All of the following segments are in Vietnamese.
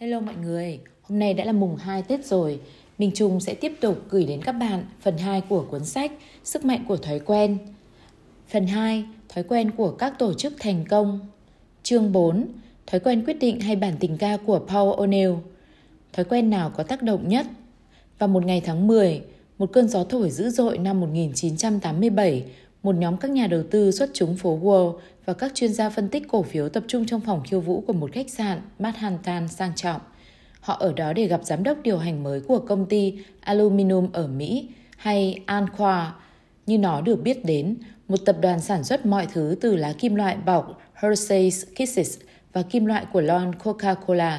Hello mọi người, hôm nay đã là mùng 2 Tết rồi. Minh Trung sẽ tiếp tục gửi đến các bạn phần 2 của cuốn sách Sức mạnh của thói quen. Phần 2, thói quen của các tổ chức thành công. Chương 4, thói quen quyết định hay bản tình ca của Paul O'Neill. Thói quen nào có tác động nhất? Vào một ngày tháng 10, một cơn gió thổi dữ dội năm 1987, một nhóm các nhà đầu tư xuất chúng phố Wall và các chuyên gia phân tích cổ phiếu tập trung trong phòng khiêu vũ của một khách sạn Manhattan sang trọng. Họ ở đó để gặp giám đốc điều hành mới của công ty Aluminum ở Mỹ hay Anqua, như nó được biết đến, một tập đoàn sản xuất mọi thứ từ lá kim loại bọc Hershey's Kisses và kim loại của lon Coca-Cola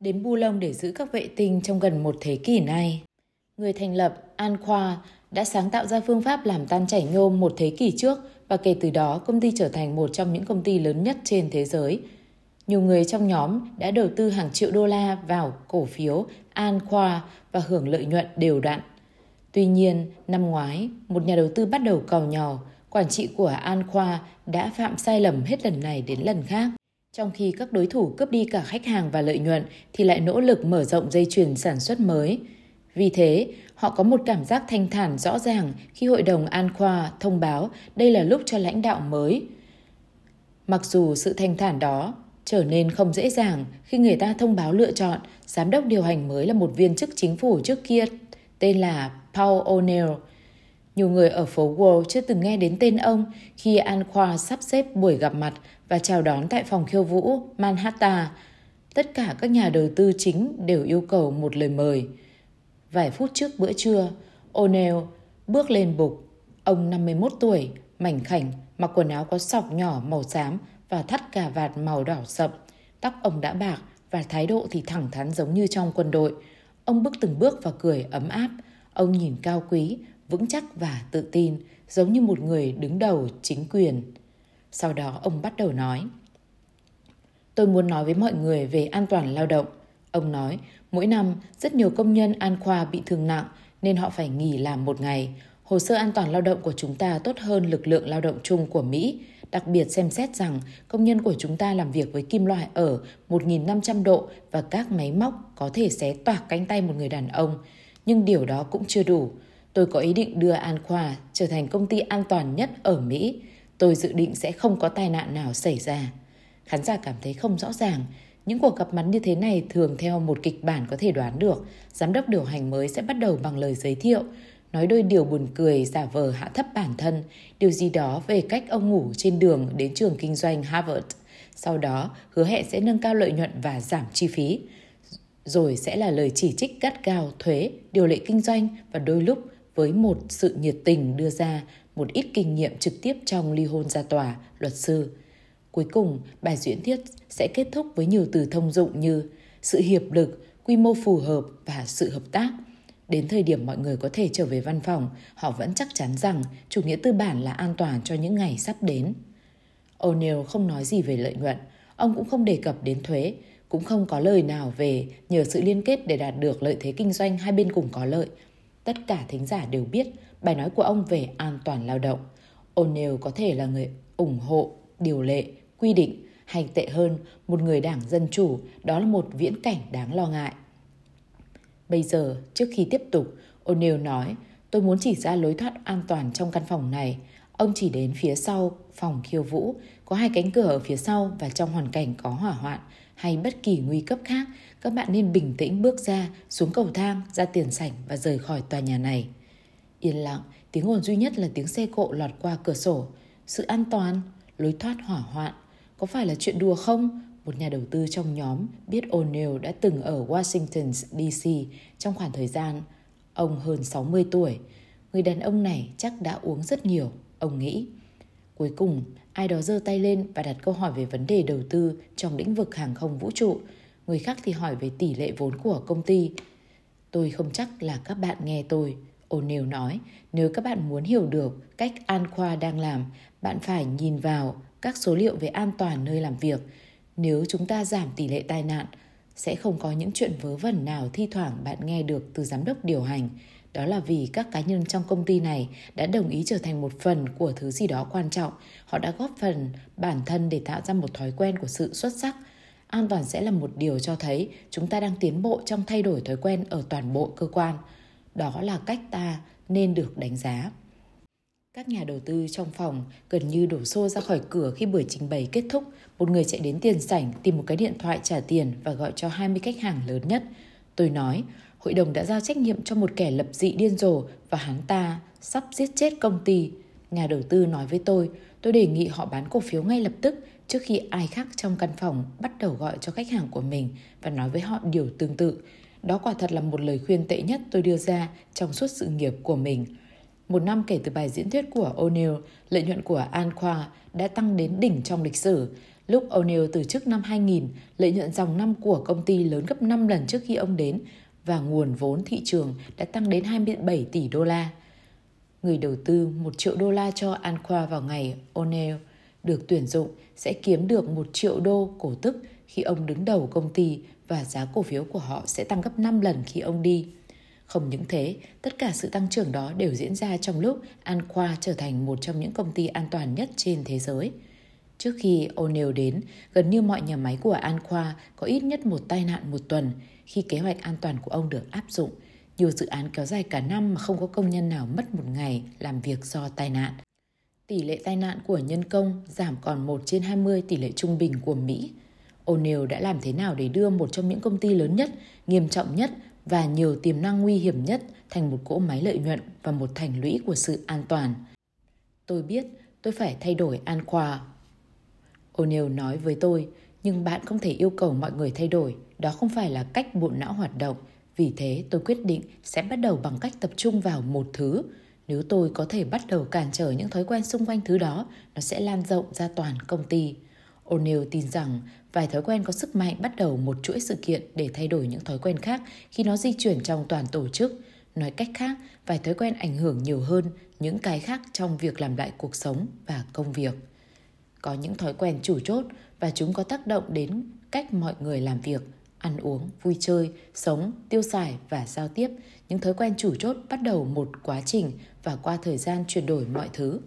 đến bu lông để giữ các vệ tinh trong gần một thế kỷ nay. Người thành lập Anqua đã sáng tạo ra phương pháp làm tan chảy nhôm một thế kỷ trước và kể từ đó công ty trở thành một trong những công ty lớn nhất trên thế giới. Nhiều người trong nhóm đã đầu tư hàng triệu đô la vào cổ phiếu An Khoa và hưởng lợi nhuận đều đặn. Tuy nhiên, năm ngoái, một nhà đầu tư bắt đầu cầu nhò, quản trị của An Khoa đã phạm sai lầm hết lần này đến lần khác. Trong khi các đối thủ cướp đi cả khách hàng và lợi nhuận thì lại nỗ lực mở rộng dây chuyền sản xuất mới. Vì thế, họ có một cảm giác thanh thản rõ ràng khi Hội đồng An Khoa thông báo đây là lúc cho lãnh đạo mới. Mặc dù sự thanh thản đó trở nên không dễ dàng khi người ta thông báo lựa chọn giám đốc điều hành mới là một viên chức chính phủ trước kia tên là Paul O'Neill. Nhiều người ở phố Wall chưa từng nghe đến tên ông khi An Khoa sắp xếp buổi gặp mặt và chào đón tại phòng khiêu vũ Manhattan. Tất cả các nhà đầu tư chính đều yêu cầu một lời mời – Vài phút trước bữa trưa, O'Neill bước lên bục. Ông 51 tuổi, mảnh khảnh, mặc quần áo có sọc nhỏ màu xám và thắt cà vạt màu đỏ sậm. Tóc ông đã bạc và thái độ thì thẳng thắn giống như trong quân đội. Ông bước từng bước và cười ấm áp. Ông nhìn cao quý, vững chắc và tự tin, giống như một người đứng đầu chính quyền. Sau đó ông bắt đầu nói. Tôi muốn nói với mọi người về an toàn lao động. Ông nói, mỗi năm rất nhiều công nhân an khoa bị thương nặng nên họ phải nghỉ làm một ngày. Hồ sơ an toàn lao động của chúng ta tốt hơn lực lượng lao động chung của Mỹ, đặc biệt xem xét rằng công nhân của chúng ta làm việc với kim loại ở 1.500 độ và các máy móc có thể xé toạc cánh tay một người đàn ông. Nhưng điều đó cũng chưa đủ. Tôi có ý định đưa An Khoa trở thành công ty an toàn nhất ở Mỹ. Tôi dự định sẽ không có tai nạn nào xảy ra. Khán giả cảm thấy không rõ ràng, những cuộc gặp mặt như thế này thường theo một kịch bản có thể đoán được. Giám đốc điều hành mới sẽ bắt đầu bằng lời giới thiệu, nói đôi điều buồn cười giả vờ hạ thấp bản thân, điều gì đó về cách ông ngủ trên đường đến trường kinh doanh Harvard. Sau đó, hứa hẹn sẽ nâng cao lợi nhuận và giảm chi phí. Rồi sẽ là lời chỉ trích gắt gao thuế, điều lệ kinh doanh và đôi lúc với một sự nhiệt tình đưa ra một ít kinh nghiệm trực tiếp trong ly hôn ra tòa, luật sư. Cuối cùng, bài diễn thuyết sẽ kết thúc với nhiều từ thông dụng như sự hiệp lực, quy mô phù hợp và sự hợp tác. Đến thời điểm mọi người có thể trở về văn phòng, họ vẫn chắc chắn rằng chủ nghĩa tư bản là an toàn cho những ngày sắp đến. O'Neill không nói gì về lợi nhuận, ông cũng không đề cập đến thuế, cũng không có lời nào về nhờ sự liên kết để đạt được lợi thế kinh doanh hai bên cùng có lợi. Tất cả thính giả đều biết bài nói của ông về an toàn lao động. O'Neill có thể là người ủng hộ điều lệ quy định hay tệ hơn một người đảng dân chủ đó là một viễn cảnh đáng lo ngại. Bây giờ, trước khi tiếp tục, O'Neill nói tôi muốn chỉ ra lối thoát an toàn trong căn phòng này. Ông chỉ đến phía sau phòng khiêu vũ, có hai cánh cửa ở phía sau và trong hoàn cảnh có hỏa hoạn hay bất kỳ nguy cấp khác, các bạn nên bình tĩnh bước ra, xuống cầu thang, ra tiền sảnh và rời khỏi tòa nhà này. Yên lặng, tiếng ồn duy nhất là tiếng xe cộ lọt qua cửa sổ. Sự an toàn, lối thoát hỏa hoạn, phải là chuyện đùa không? Một nhà đầu tư trong nhóm biết O'Neill đã từng ở Washington DC trong khoảng thời gian ông hơn 60 tuổi. Người đàn ông này chắc đã uống rất nhiều, ông nghĩ. Cuối cùng, ai đó giơ tay lên và đặt câu hỏi về vấn đề đầu tư trong lĩnh vực hàng không vũ trụ. Người khác thì hỏi về tỷ lệ vốn của công ty. Tôi không chắc là các bạn nghe tôi. O'Neill nói, nếu các bạn muốn hiểu được cách An Khoa đang làm, bạn phải nhìn vào các số liệu về an toàn nơi làm việc. Nếu chúng ta giảm tỷ lệ tai nạn, sẽ không có những chuyện vớ vẩn nào thi thoảng bạn nghe được từ giám đốc điều hành. Đó là vì các cá nhân trong công ty này đã đồng ý trở thành một phần của thứ gì đó quan trọng. Họ đã góp phần bản thân để tạo ra một thói quen của sự xuất sắc. an toàn sẽ là một điều cho thấy chúng ta đang tiến bộ trong thay đổi thói quen ở toàn bộ cơ quan. Đó là cách ta nên được đánh giá. Các nhà đầu tư trong phòng gần như đổ xô ra khỏi cửa khi buổi trình bày kết thúc. Một người chạy đến tiền sảnh tìm một cái điện thoại trả tiền và gọi cho 20 khách hàng lớn nhất. Tôi nói, hội đồng đã giao trách nhiệm cho một kẻ lập dị điên rồ và hắn ta sắp giết chết công ty. Nhà đầu tư nói với tôi, tôi đề nghị họ bán cổ phiếu ngay lập tức trước khi ai khác trong căn phòng bắt đầu gọi cho khách hàng của mình và nói với họ điều tương tự. Đó quả thật là một lời khuyên tệ nhất tôi đưa ra trong suốt sự nghiệp của mình. Một năm kể từ bài diễn thuyết của O'Neill, lợi nhuận của Anqua đã tăng đến đỉnh trong lịch sử. Lúc O'Neill từ chức năm 2000, lợi nhuận dòng năm của công ty lớn gấp 5 lần trước khi ông đến và nguồn vốn thị trường đã tăng đến 27 tỷ đô la. Người đầu tư 1 triệu đô la cho Anqua vào ngày O'Neill được tuyển dụng sẽ kiếm được 1 triệu đô cổ tức khi ông đứng đầu công ty và giá cổ phiếu của họ sẽ tăng gấp 5 lần khi ông đi. Không những thế, tất cả sự tăng trưởng đó đều diễn ra trong lúc Anqua trở thành một trong những công ty an toàn nhất trên thế giới. Trước khi O'Neill đến, gần như mọi nhà máy của Anqua có ít nhất một tai nạn một tuần khi kế hoạch an toàn của ông được áp dụng. Nhiều dự án kéo dài cả năm mà không có công nhân nào mất một ngày làm việc do tai nạn. Tỷ lệ tai nạn của nhân công giảm còn 1 trên 20 tỷ lệ trung bình của Mỹ. O'Neill đã làm thế nào để đưa một trong những công ty lớn nhất, nghiêm trọng nhất và nhiều tiềm năng nguy hiểm nhất thành một cỗ máy lợi nhuận và một thành lũy của sự an toàn. Tôi biết tôi phải thay đổi an khoa. O'Neill nói với tôi, nhưng bạn không thể yêu cầu mọi người thay đổi, đó không phải là cách bộ não hoạt động. Vì thế tôi quyết định sẽ bắt đầu bằng cách tập trung vào một thứ. Nếu tôi có thể bắt đầu cản trở những thói quen xung quanh thứ đó, nó sẽ lan rộng ra toàn công ty. O'Neill tin rằng vài thói quen có sức mạnh bắt đầu một chuỗi sự kiện để thay đổi những thói quen khác khi nó di chuyển trong toàn tổ chức. Nói cách khác, vài thói quen ảnh hưởng nhiều hơn những cái khác trong việc làm lại cuộc sống và công việc. Có những thói quen chủ chốt và chúng có tác động đến cách mọi người làm việc, ăn uống, vui chơi, sống, tiêu xài và giao tiếp. Những thói quen chủ chốt bắt đầu một quá trình và qua thời gian chuyển đổi mọi thứ.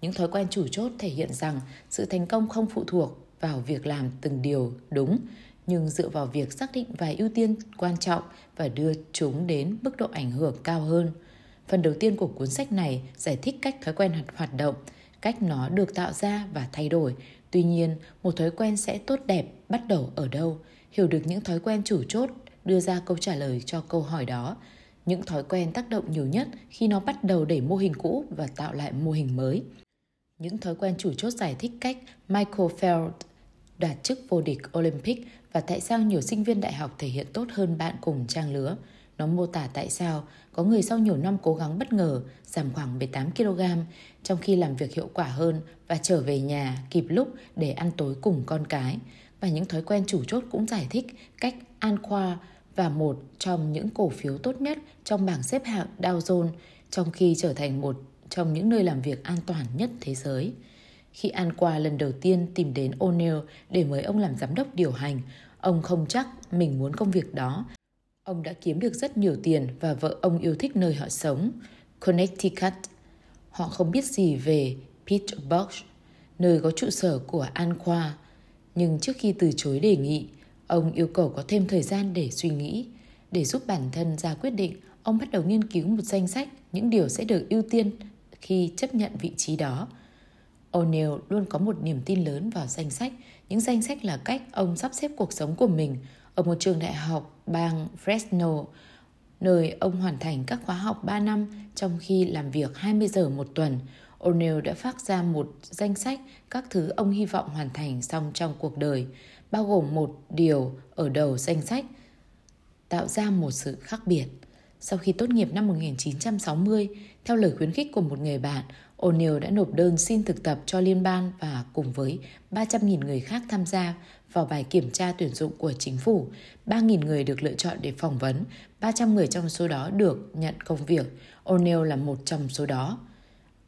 Những thói quen chủ chốt thể hiện rằng sự thành công không phụ thuộc vào việc làm từng điều đúng, nhưng dựa vào việc xác định vài ưu tiên quan trọng và đưa chúng đến mức độ ảnh hưởng cao hơn. Phần đầu tiên của cuốn sách này giải thích cách thói quen hoạt động, cách nó được tạo ra và thay đổi. Tuy nhiên, một thói quen sẽ tốt đẹp bắt đầu ở đâu? Hiểu được những thói quen chủ chốt đưa ra câu trả lời cho câu hỏi đó. Những thói quen tác động nhiều nhất khi nó bắt đầu đẩy mô hình cũ và tạo lại mô hình mới. Những thói quen chủ chốt giải thích cách Michael Feld đạt chức vô địch Olympic và tại sao nhiều sinh viên đại học thể hiện tốt hơn bạn cùng trang lứa. Nó mô tả tại sao có người sau nhiều năm cố gắng bất ngờ giảm khoảng 18 kg trong khi làm việc hiệu quả hơn và trở về nhà kịp lúc để ăn tối cùng con cái. Và những thói quen chủ chốt cũng giải thích cách an khoa và một trong những cổ phiếu tốt nhất trong bảng xếp hạng Dow Jones trong khi trở thành một trong những nơi làm việc an toàn nhất thế giới. Khi An qua lần đầu tiên tìm đến O'Neill để mời ông làm giám đốc điều hành, ông không chắc mình muốn công việc đó. Ông đã kiếm được rất nhiều tiền và vợ ông yêu thích nơi họ sống, Connecticut. Họ không biết gì về Pittsburgh, nơi có trụ sở của An Khoa. Nhưng trước khi từ chối đề nghị, ông yêu cầu có thêm thời gian để suy nghĩ. Để giúp bản thân ra quyết định, ông bắt đầu nghiên cứu một danh sách những điều sẽ được ưu tiên khi chấp nhận vị trí đó. O'Neill luôn có một niềm tin lớn vào danh sách. Những danh sách là cách ông sắp xếp cuộc sống của mình ở một trường đại học bang Fresno, nơi ông hoàn thành các khóa học 3 năm trong khi làm việc 20 giờ một tuần. O'Neill đã phát ra một danh sách các thứ ông hy vọng hoàn thành xong trong cuộc đời, bao gồm một điều ở đầu danh sách tạo ra một sự khác biệt. Sau khi tốt nghiệp năm 1960, theo lời khuyến khích của một người bạn, O'Neill đã nộp đơn xin thực tập cho liên bang và cùng với 300.000 người khác tham gia vào bài kiểm tra tuyển dụng của chính phủ. 3.000 người được lựa chọn để phỏng vấn, 300 người trong số đó được nhận công việc. O'Neill là một trong số đó.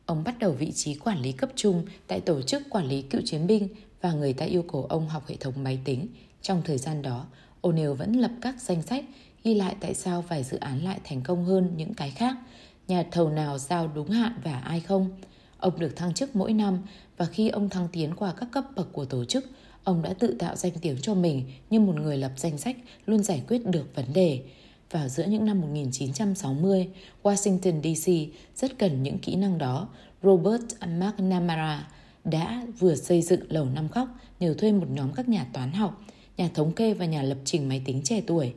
Ông bắt đầu vị trí quản lý cấp trung tại tổ chức quản lý cựu chiến binh và người ta yêu cầu ông học hệ thống máy tính. Trong thời gian đó, O'Neill vẫn lập các danh sách ghi lại tại sao vài dự án lại thành công hơn những cái khác – nhà thầu nào giao đúng hạn và ai không. Ông được thăng chức mỗi năm và khi ông thăng tiến qua các cấp bậc của tổ chức, ông đã tự tạo danh tiếng cho mình như một người lập danh sách luôn giải quyết được vấn đề. Vào giữa những năm 1960, Washington DC rất cần những kỹ năng đó. Robert McNamara đã vừa xây dựng lầu năm góc nhờ thuê một nhóm các nhà toán học, nhà thống kê và nhà lập trình máy tính trẻ tuổi.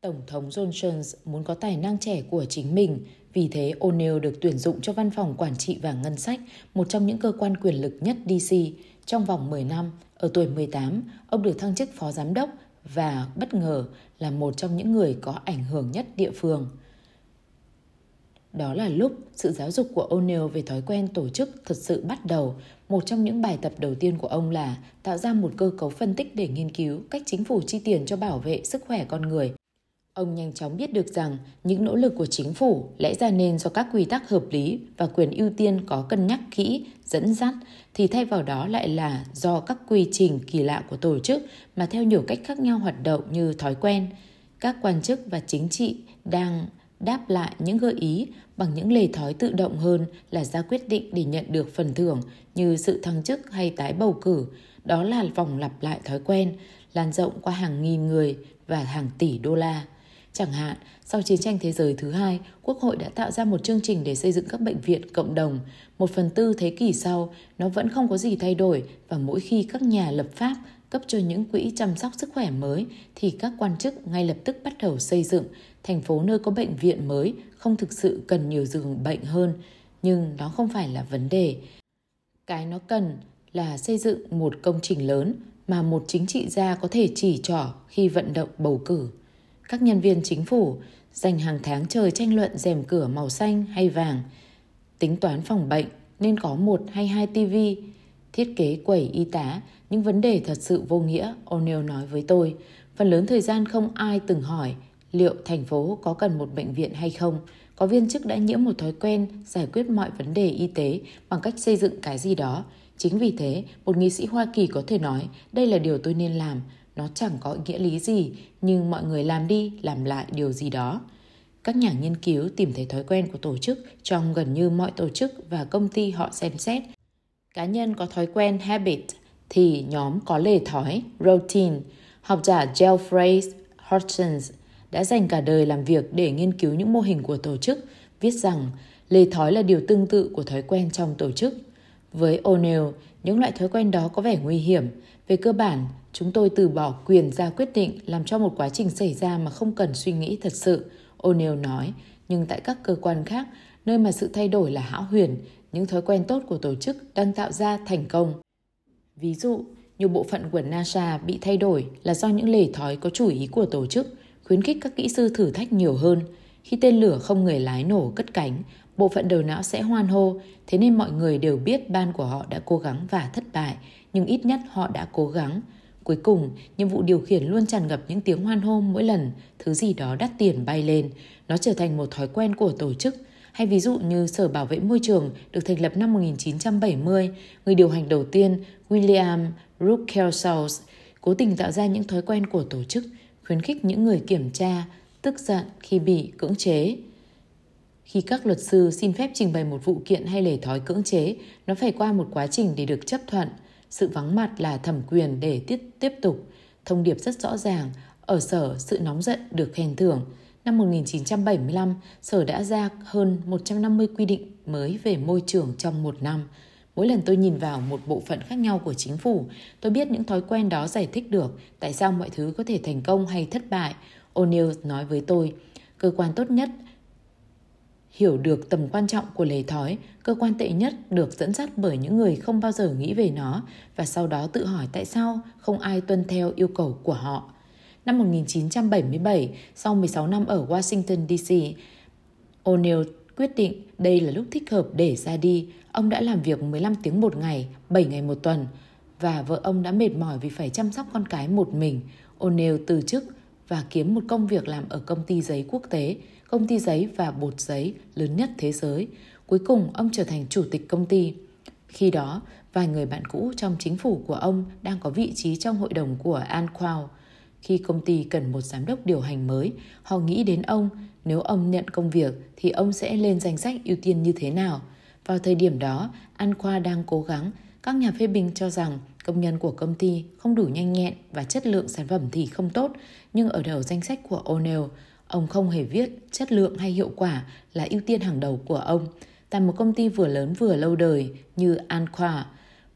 Tổng thống Johnson muốn có tài năng trẻ của chính mình, vì thế O'Neill được tuyển dụng cho văn phòng quản trị và ngân sách, một trong những cơ quan quyền lực nhất DC. Trong vòng 10 năm, ở tuổi 18, ông được thăng chức phó giám đốc và bất ngờ là một trong những người có ảnh hưởng nhất địa phương. Đó là lúc sự giáo dục của O'Neill về thói quen tổ chức thật sự bắt đầu. Một trong những bài tập đầu tiên của ông là tạo ra một cơ cấu phân tích để nghiên cứu cách chính phủ chi tiền cho bảo vệ sức khỏe con người Ông nhanh chóng biết được rằng những nỗ lực của chính phủ lẽ ra nên do các quy tắc hợp lý và quyền ưu tiên có cân nhắc kỹ, dẫn dắt, thì thay vào đó lại là do các quy trình kỳ lạ của tổ chức mà theo nhiều cách khác nhau hoạt động như thói quen. Các quan chức và chính trị đang đáp lại những gợi ý bằng những lề thói tự động hơn là ra quyết định để nhận được phần thưởng như sự thăng chức hay tái bầu cử. Đó là vòng lặp lại thói quen, lan rộng qua hàng nghìn người và hàng tỷ đô la. Chẳng hạn, sau chiến tranh thế giới thứ hai, Quốc hội đã tạo ra một chương trình để xây dựng các bệnh viện cộng đồng. Một phần tư thế kỷ sau, nó vẫn không có gì thay đổi và mỗi khi các nhà lập pháp cấp cho những quỹ chăm sóc sức khỏe mới thì các quan chức ngay lập tức bắt đầu xây dựng. Thành phố nơi có bệnh viện mới không thực sự cần nhiều giường bệnh hơn nhưng nó không phải là vấn đề. Cái nó cần là xây dựng một công trình lớn mà một chính trị gia có thể chỉ trỏ khi vận động bầu cử các nhân viên chính phủ dành hàng tháng trời tranh luận rèm cửa màu xanh hay vàng, tính toán phòng bệnh nên có một hay hai tivi, thiết kế quầy y tá, những vấn đề thật sự vô nghĩa, O'Neill nói với tôi. Phần lớn thời gian không ai từng hỏi liệu thành phố có cần một bệnh viện hay không. Có viên chức đã nhiễm một thói quen giải quyết mọi vấn đề y tế bằng cách xây dựng cái gì đó. Chính vì thế, một nghị sĩ Hoa Kỳ có thể nói đây là điều tôi nên làm, nó chẳng có nghĩa lý gì, nhưng mọi người làm đi, làm lại điều gì đó. Các nhà nghiên cứu tìm thấy thói quen của tổ chức trong gần như mọi tổ chức và công ty họ xem xét. Cá nhân có thói quen habit thì nhóm có lề thói routine. Học giả Geoffrey Hortons đã dành cả đời làm việc để nghiên cứu những mô hình của tổ chức, viết rằng lề thói là điều tương tự của thói quen trong tổ chức. Với O'Neill, những loại thói quen đó có vẻ nguy hiểm. Về cơ bản, Chúng tôi từ bỏ quyền ra quyết định làm cho một quá trình xảy ra mà không cần suy nghĩ thật sự, O'Neill nói. Nhưng tại các cơ quan khác, nơi mà sự thay đổi là hão huyền, những thói quen tốt của tổ chức đang tạo ra thành công. Ví dụ, nhiều bộ phận của NASA bị thay đổi là do những lề thói có chủ ý của tổ chức, khuyến khích các kỹ sư thử thách nhiều hơn. Khi tên lửa không người lái nổ cất cánh, bộ phận đầu não sẽ hoan hô, thế nên mọi người đều biết ban của họ đã cố gắng và thất bại, nhưng ít nhất họ đã cố gắng. Cuối cùng, nhiệm vụ điều khiển luôn tràn ngập những tiếng hoan hô mỗi lần thứ gì đó đắt tiền bay lên. Nó trở thành một thói quen của tổ chức. Hay ví dụ như Sở Bảo vệ Môi trường được thành lập năm 1970, người điều hành đầu tiên William Ruckelshaus cố tình tạo ra những thói quen của tổ chức, khuyến khích những người kiểm tra, tức giận khi bị cưỡng chế. Khi các luật sư xin phép trình bày một vụ kiện hay lề thói cưỡng chế, nó phải qua một quá trình để được chấp thuận – sự vắng mặt là thẩm quyền để tiếp, tiếp tục. Thông điệp rất rõ ràng, ở sở sự nóng giận được khen thưởng. Năm 1975, sở đã ra hơn 150 quy định mới về môi trường trong một năm. Mỗi lần tôi nhìn vào một bộ phận khác nhau của chính phủ, tôi biết những thói quen đó giải thích được tại sao mọi thứ có thể thành công hay thất bại. O'Neill nói với tôi, cơ quan tốt nhất hiểu được tầm quan trọng của lề thói, cơ quan tệ nhất được dẫn dắt bởi những người không bao giờ nghĩ về nó và sau đó tự hỏi tại sao không ai tuân theo yêu cầu của họ. Năm 1977, sau 16 năm ở Washington DC, O'Neill quyết định đây là lúc thích hợp để ra đi. Ông đã làm việc 15 tiếng một ngày, 7 ngày một tuần và vợ ông đã mệt mỏi vì phải chăm sóc con cái một mình. O'Neill từ chức và kiếm một công việc làm ở công ty giấy quốc tế công ty giấy và bột giấy lớn nhất thế giới. Cuối cùng ông trở thành chủ tịch công ty. Khi đó, vài người bạn cũ trong chính phủ của ông đang có vị trí trong hội đồng của Anquao. Khi công ty cần một giám đốc điều hành mới, họ nghĩ đến ông. Nếu ông nhận công việc thì ông sẽ lên danh sách ưu tiên như thế nào. Vào thời điểm đó, An Khoa đang cố gắng. Các nhà phê bình cho rằng công nhân của công ty không đủ nhanh nhẹn và chất lượng sản phẩm thì không tốt, nhưng ở đầu danh sách của O'Neill, ông không hề viết chất lượng hay hiệu quả là ưu tiên hàng đầu của ông. Tại một công ty vừa lớn vừa lâu đời như Anqua,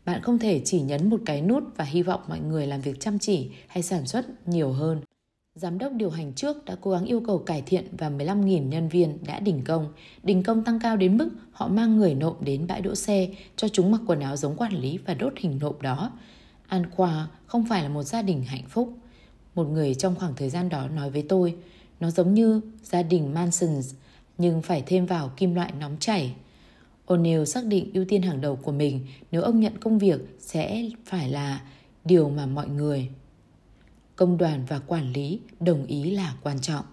bạn không thể chỉ nhấn một cái nút và hy vọng mọi người làm việc chăm chỉ hay sản xuất nhiều hơn. Giám đốc điều hành trước đã cố gắng yêu cầu cải thiện và 15.000 nhân viên đã đình công. Đình công tăng cao đến mức họ mang người nộm đến bãi đỗ xe, cho chúng mặc quần áo giống quản lý và đốt hình nộm đó. An Khoa không phải là một gia đình hạnh phúc. Một người trong khoảng thời gian đó nói với tôi, nó giống như gia đình Mansons, nhưng phải thêm vào kim loại nóng chảy. O'Neill xác định ưu tiên hàng đầu của mình nếu ông nhận công việc sẽ phải là điều mà mọi người công đoàn và quản lý đồng ý là quan trọng.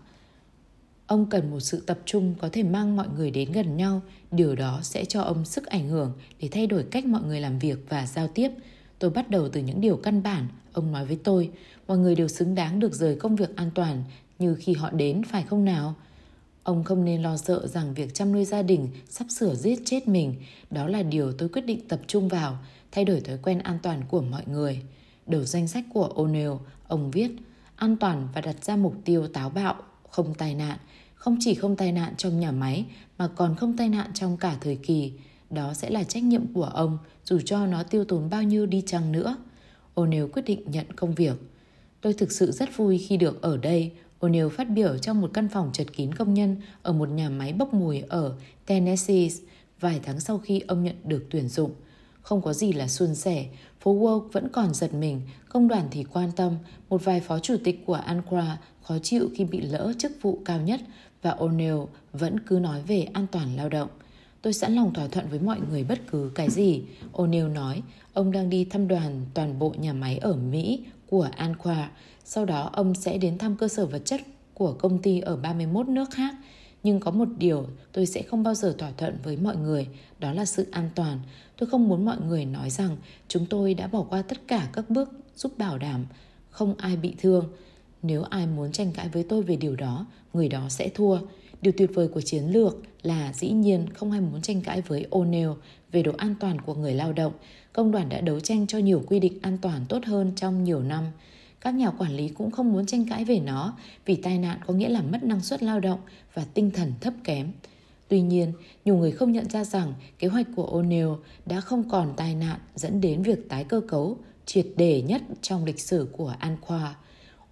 Ông cần một sự tập trung có thể mang mọi người đến gần nhau. Điều đó sẽ cho ông sức ảnh hưởng để thay đổi cách mọi người làm việc và giao tiếp. Tôi bắt đầu từ những điều căn bản. Ông nói với tôi mọi người đều xứng đáng được rời công việc an toàn như khi họ đến phải không nào? Ông không nên lo sợ rằng việc chăm nuôi gia đình sắp sửa giết chết mình. Đó là điều tôi quyết định tập trung vào thay đổi thói quen an toàn của mọi người. Đầu danh sách của O'Neill, ông viết an toàn và đặt ra mục tiêu táo bạo, không tai nạn, không chỉ không tai nạn trong nhà máy mà còn không tai nạn trong cả thời kỳ. Đó sẽ là trách nhiệm của ông dù cho nó tiêu tốn bao nhiêu đi chăng nữa. O'Neill quyết định nhận công việc. Tôi thực sự rất vui khi được ở đây. O'Neill phát biểu trong một căn phòng chật kín công nhân ở một nhà máy bốc mùi ở Tennessee vài tháng sau khi ông nhận được tuyển dụng. Không có gì là suôn sẻ, phố Woke vẫn còn giật mình, công đoàn thì quan tâm, một vài phó chủ tịch của Ankara khó chịu khi bị lỡ chức vụ cao nhất và O'Neill vẫn cứ nói về an toàn lao động. Tôi sẵn lòng thỏa thuận với mọi người bất cứ cái gì. O'Neill nói, ông đang đi thăm đoàn toàn bộ nhà máy ở Mỹ của Anqua. Sau đó ông sẽ đến thăm cơ sở vật chất của công ty ở 31 nước khác nhưng có một điều tôi sẽ không bao giờ thỏa thuận với mọi người đó là sự an toàn tôi không muốn mọi người nói rằng chúng tôi đã bỏ qua tất cả các bước giúp bảo đảm không ai bị thương. Nếu ai muốn tranh cãi với tôi về điều đó, người đó sẽ thua. Điều tuyệt vời của chiến lược là dĩ nhiên không ai muốn tranh cãi với O'Neill về độ an toàn của người lao động. Công đoàn đã đấu tranh cho nhiều quy định an toàn tốt hơn trong nhiều năm. Các nhà quản lý cũng không muốn tranh cãi về nó vì tai nạn có nghĩa là mất năng suất lao động và tinh thần thấp kém. Tuy nhiên, nhiều người không nhận ra rằng kế hoạch của O'Neill đã không còn tai nạn dẫn đến việc tái cơ cấu triệt đề nhất trong lịch sử của An Khoa.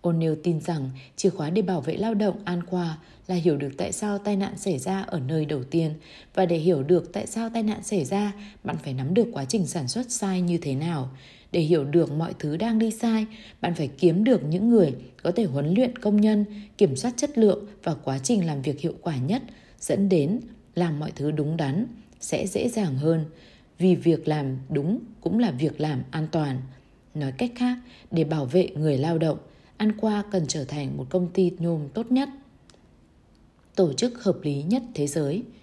O'Neill tin rằng chìa khóa để bảo vệ lao động An Khoa là hiểu được tại sao tai nạn xảy ra ở nơi đầu tiên và để hiểu được tại sao tai nạn xảy ra, bạn phải nắm được quá trình sản xuất sai như thế nào. Để hiểu được mọi thứ đang đi sai, bạn phải kiếm được những người có thể huấn luyện công nhân, kiểm soát chất lượng và quá trình làm việc hiệu quả nhất, dẫn đến làm mọi thứ đúng đắn sẽ dễ dàng hơn. Vì việc làm đúng cũng là việc làm an toàn. Nói cách khác, để bảo vệ người lao động, An Qua cần trở thành một công ty nhôm tốt nhất, tổ chức hợp lý nhất thế giới –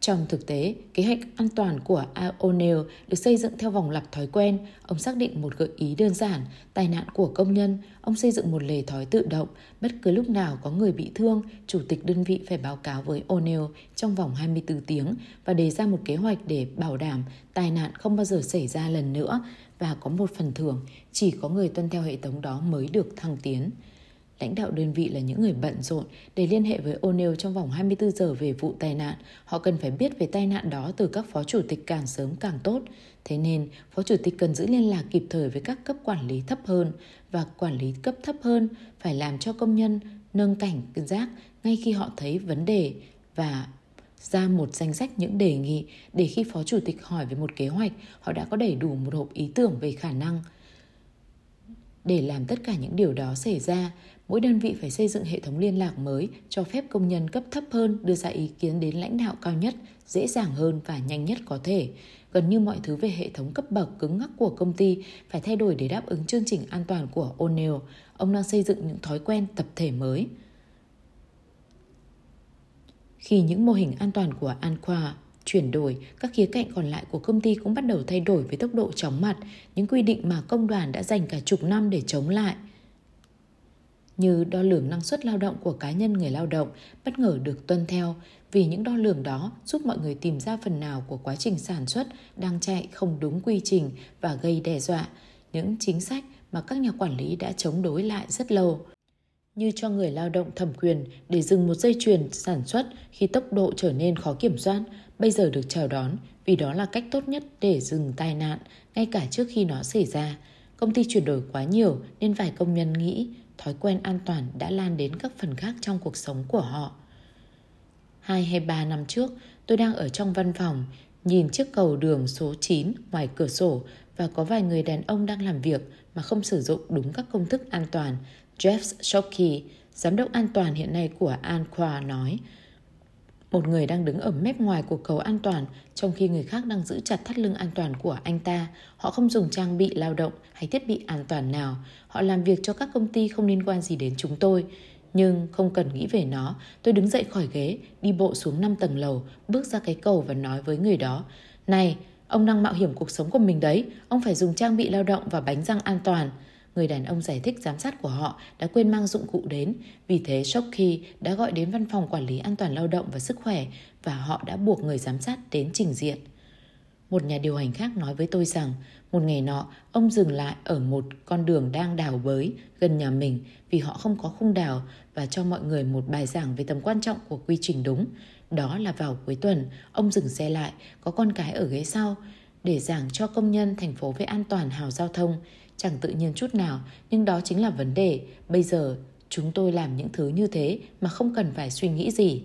trong thực tế, kế hoạch an toàn của O'Neill được xây dựng theo vòng lặp thói quen. Ông xác định một gợi ý đơn giản, tai nạn của công nhân. Ông xây dựng một lề thói tự động. Bất cứ lúc nào có người bị thương, chủ tịch đơn vị phải báo cáo với O'Neill trong vòng 24 tiếng và đề ra một kế hoạch để bảo đảm tai nạn không bao giờ xảy ra lần nữa và có một phần thưởng. Chỉ có người tuân theo hệ thống đó mới được thăng tiến. Lãnh đạo đơn vị là những người bận rộn để liên hệ với O'Neill trong vòng 24 giờ về vụ tai nạn. Họ cần phải biết về tai nạn đó từ các phó chủ tịch càng sớm càng tốt. Thế nên, phó chủ tịch cần giữ liên lạc kịp thời với các cấp quản lý thấp hơn và quản lý cấp thấp hơn phải làm cho công nhân nâng cảnh giác ngay khi họ thấy vấn đề và ra một danh sách những đề nghị để khi phó chủ tịch hỏi về một kế hoạch, họ đã có đầy đủ một hộp ý tưởng về khả năng để làm tất cả những điều đó xảy ra, mỗi đơn vị phải xây dựng hệ thống liên lạc mới cho phép công nhân cấp thấp hơn đưa ra ý kiến đến lãnh đạo cao nhất dễ dàng hơn và nhanh nhất có thể. Gần như mọi thứ về hệ thống cấp bậc cứng ngắc của công ty phải thay đổi để đáp ứng chương trình an toàn của O'Neill. Ông đang xây dựng những thói quen tập thể mới. Khi những mô hình an toàn của Anqua chuyển đổi, các khía cạnh còn lại của công ty cũng bắt đầu thay đổi với tốc độ chóng mặt, những quy định mà công đoàn đã dành cả chục năm để chống lại. Như đo lường năng suất lao động của cá nhân người lao động bất ngờ được tuân theo vì những đo lường đó giúp mọi người tìm ra phần nào của quá trình sản xuất đang chạy không đúng quy trình và gây đe dọa. những chính sách mà các nhà quản lý đã chống đối lại rất lâu như cho người lao động thẩm quyền để dừng một dây chuyền sản xuất khi tốc độ trở nên khó kiểm soát, bây giờ được chào đón vì đó là cách tốt nhất để dừng tai nạn ngay cả trước khi nó xảy ra. Công ty chuyển đổi quá nhiều nên vài công nhân nghĩ thói quen an toàn đã lan đến các phần khác trong cuộc sống của họ. Hai hay ba năm trước, tôi đang ở trong văn phòng, nhìn chiếc cầu đường số 9 ngoài cửa sổ và có vài người đàn ông đang làm việc mà không sử dụng đúng các công thức an toàn. Jeff Shockey, giám đốc an toàn hiện nay của Anqua nói, một người đang đứng ở mép ngoài của cầu an toàn trong khi người khác đang giữ chặt thắt lưng an toàn của anh ta. Họ không dùng trang bị lao động hay thiết bị an toàn nào. Họ làm việc cho các công ty không liên quan gì đến chúng tôi. Nhưng không cần nghĩ về nó, tôi đứng dậy khỏi ghế, đi bộ xuống 5 tầng lầu, bước ra cái cầu và nói với người đó. Này, ông đang mạo hiểm cuộc sống của mình đấy, ông phải dùng trang bị lao động và bánh răng an toàn. Người đàn ông giải thích giám sát của họ đã quên mang dụng cụ đến, vì thế Shockey đã gọi đến văn phòng quản lý an toàn lao động và sức khỏe và họ đã buộc người giám sát đến trình diện. Một nhà điều hành khác nói với tôi rằng một ngày nọ ông dừng lại ở một con đường đang đào bới gần nhà mình vì họ không có khung đào và cho mọi người một bài giảng về tầm quan trọng của quy trình đúng. Đó là vào cuối tuần, ông dừng xe lại, có con cái ở ghế sau để giảng cho công nhân thành phố về an toàn hào giao thông. Chẳng tự nhiên chút nào, nhưng đó chính là vấn đề. Bây giờ, chúng tôi làm những thứ như thế mà không cần phải suy nghĩ gì.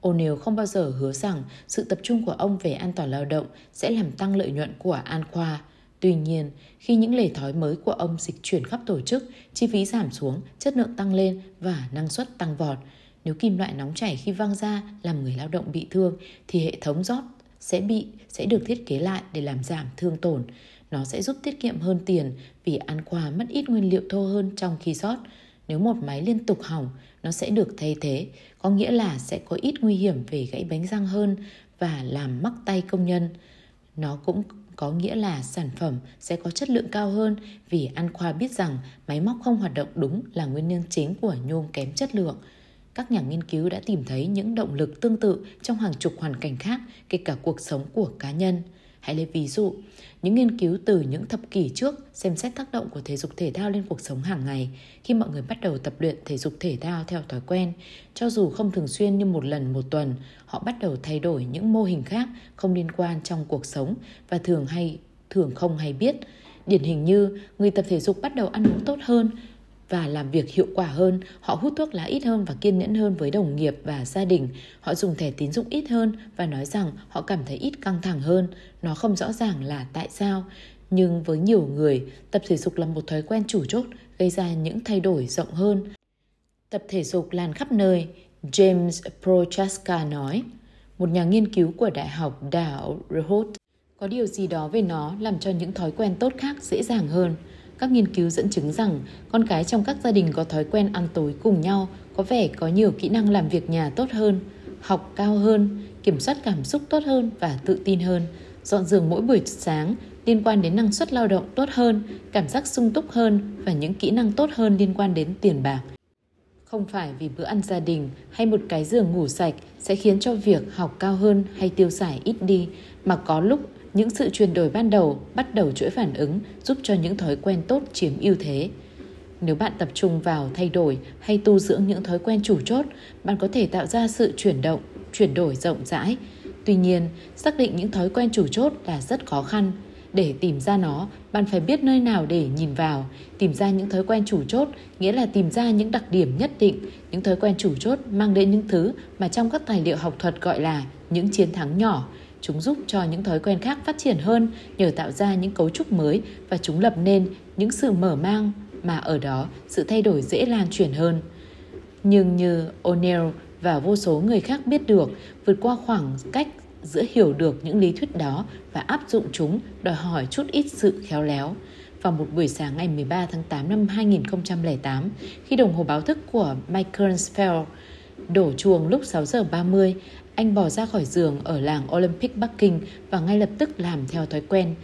O'Neill không bao giờ hứa rằng sự tập trung của ông về an toàn lao động sẽ làm tăng lợi nhuận của An Khoa. Tuy nhiên, khi những lề thói mới của ông dịch chuyển khắp tổ chức, chi phí giảm xuống, chất lượng tăng lên và năng suất tăng vọt. Nếu kim loại nóng chảy khi văng ra làm người lao động bị thương thì hệ thống rót sẽ bị sẽ được thiết kế lại để làm giảm thương tổn. Nó sẽ giúp tiết kiệm hơn tiền vì ăn quà mất ít nguyên liệu thô hơn trong khi sót Nếu một máy liên tục hỏng, nó sẽ được thay thế, có nghĩa là sẽ có ít nguy hiểm về gãy bánh răng hơn và làm mắc tay công nhân. Nó cũng có nghĩa là sản phẩm sẽ có chất lượng cao hơn vì An Khoa biết rằng máy móc không hoạt động đúng là nguyên nhân chính của nhôm kém chất lượng. Các nhà nghiên cứu đã tìm thấy những động lực tương tự trong hàng chục hoàn cảnh khác, kể cả cuộc sống của cá nhân. Hãy lấy ví dụ, những nghiên cứu từ những thập kỷ trước xem xét tác động của thể dục thể thao lên cuộc sống hàng ngày khi mọi người bắt đầu tập luyện thể dục thể thao theo thói quen. Cho dù không thường xuyên như một lần một tuần, họ bắt đầu thay đổi những mô hình khác không liên quan trong cuộc sống và thường hay thường không hay biết. Điển hình như người tập thể dục bắt đầu ăn uống tốt hơn, và làm việc hiệu quả hơn, họ hút thuốc lá ít hơn và kiên nhẫn hơn với đồng nghiệp và gia đình. Họ dùng thẻ tín dụng ít hơn và nói rằng họ cảm thấy ít căng thẳng hơn. Nó không rõ ràng là tại sao, nhưng với nhiều người, tập thể dục là một thói quen chủ chốt gây ra những thay đổi rộng hơn. Tập thể dục lan khắp nơi, James Prochaska nói, một nhà nghiên cứu của Đại học đảo Có điều gì đó về nó làm cho những thói quen tốt khác dễ dàng hơn. Các nghiên cứu dẫn chứng rằng con cái trong các gia đình có thói quen ăn tối cùng nhau có vẻ có nhiều kỹ năng làm việc nhà tốt hơn, học cao hơn, kiểm soát cảm xúc tốt hơn và tự tin hơn, dọn giường mỗi buổi sáng liên quan đến năng suất lao động tốt hơn, cảm giác sung túc hơn và những kỹ năng tốt hơn liên quan đến tiền bạc. Không phải vì bữa ăn gia đình hay một cái giường ngủ sạch sẽ khiến cho việc học cao hơn hay tiêu xài ít đi, mà có lúc những sự chuyển đổi ban đầu bắt đầu chuỗi phản ứng giúp cho những thói quen tốt chiếm ưu thế. Nếu bạn tập trung vào thay đổi hay tu dưỡng những thói quen chủ chốt, bạn có thể tạo ra sự chuyển động, chuyển đổi rộng rãi. Tuy nhiên, xác định những thói quen chủ chốt là rất khó khăn. Để tìm ra nó, bạn phải biết nơi nào để nhìn vào. Tìm ra những thói quen chủ chốt nghĩa là tìm ra những đặc điểm nhất định. Những thói quen chủ chốt mang đến những thứ mà trong các tài liệu học thuật gọi là những chiến thắng nhỏ – Chúng giúp cho những thói quen khác phát triển hơn nhờ tạo ra những cấu trúc mới và chúng lập nên những sự mở mang mà ở đó sự thay đổi dễ lan truyền hơn. Nhưng như O'Neill và vô số người khác biết được, vượt qua khoảng cách giữa hiểu được những lý thuyết đó và áp dụng chúng đòi hỏi chút ít sự khéo léo. Vào một buổi sáng ngày 13 tháng 8 năm 2008, khi đồng hồ báo thức của Michael Spell đổ chuông lúc 6 giờ 30, anh bỏ ra khỏi giường ở làng Olympic Bắc Kinh và ngay lập tức làm theo thói quen.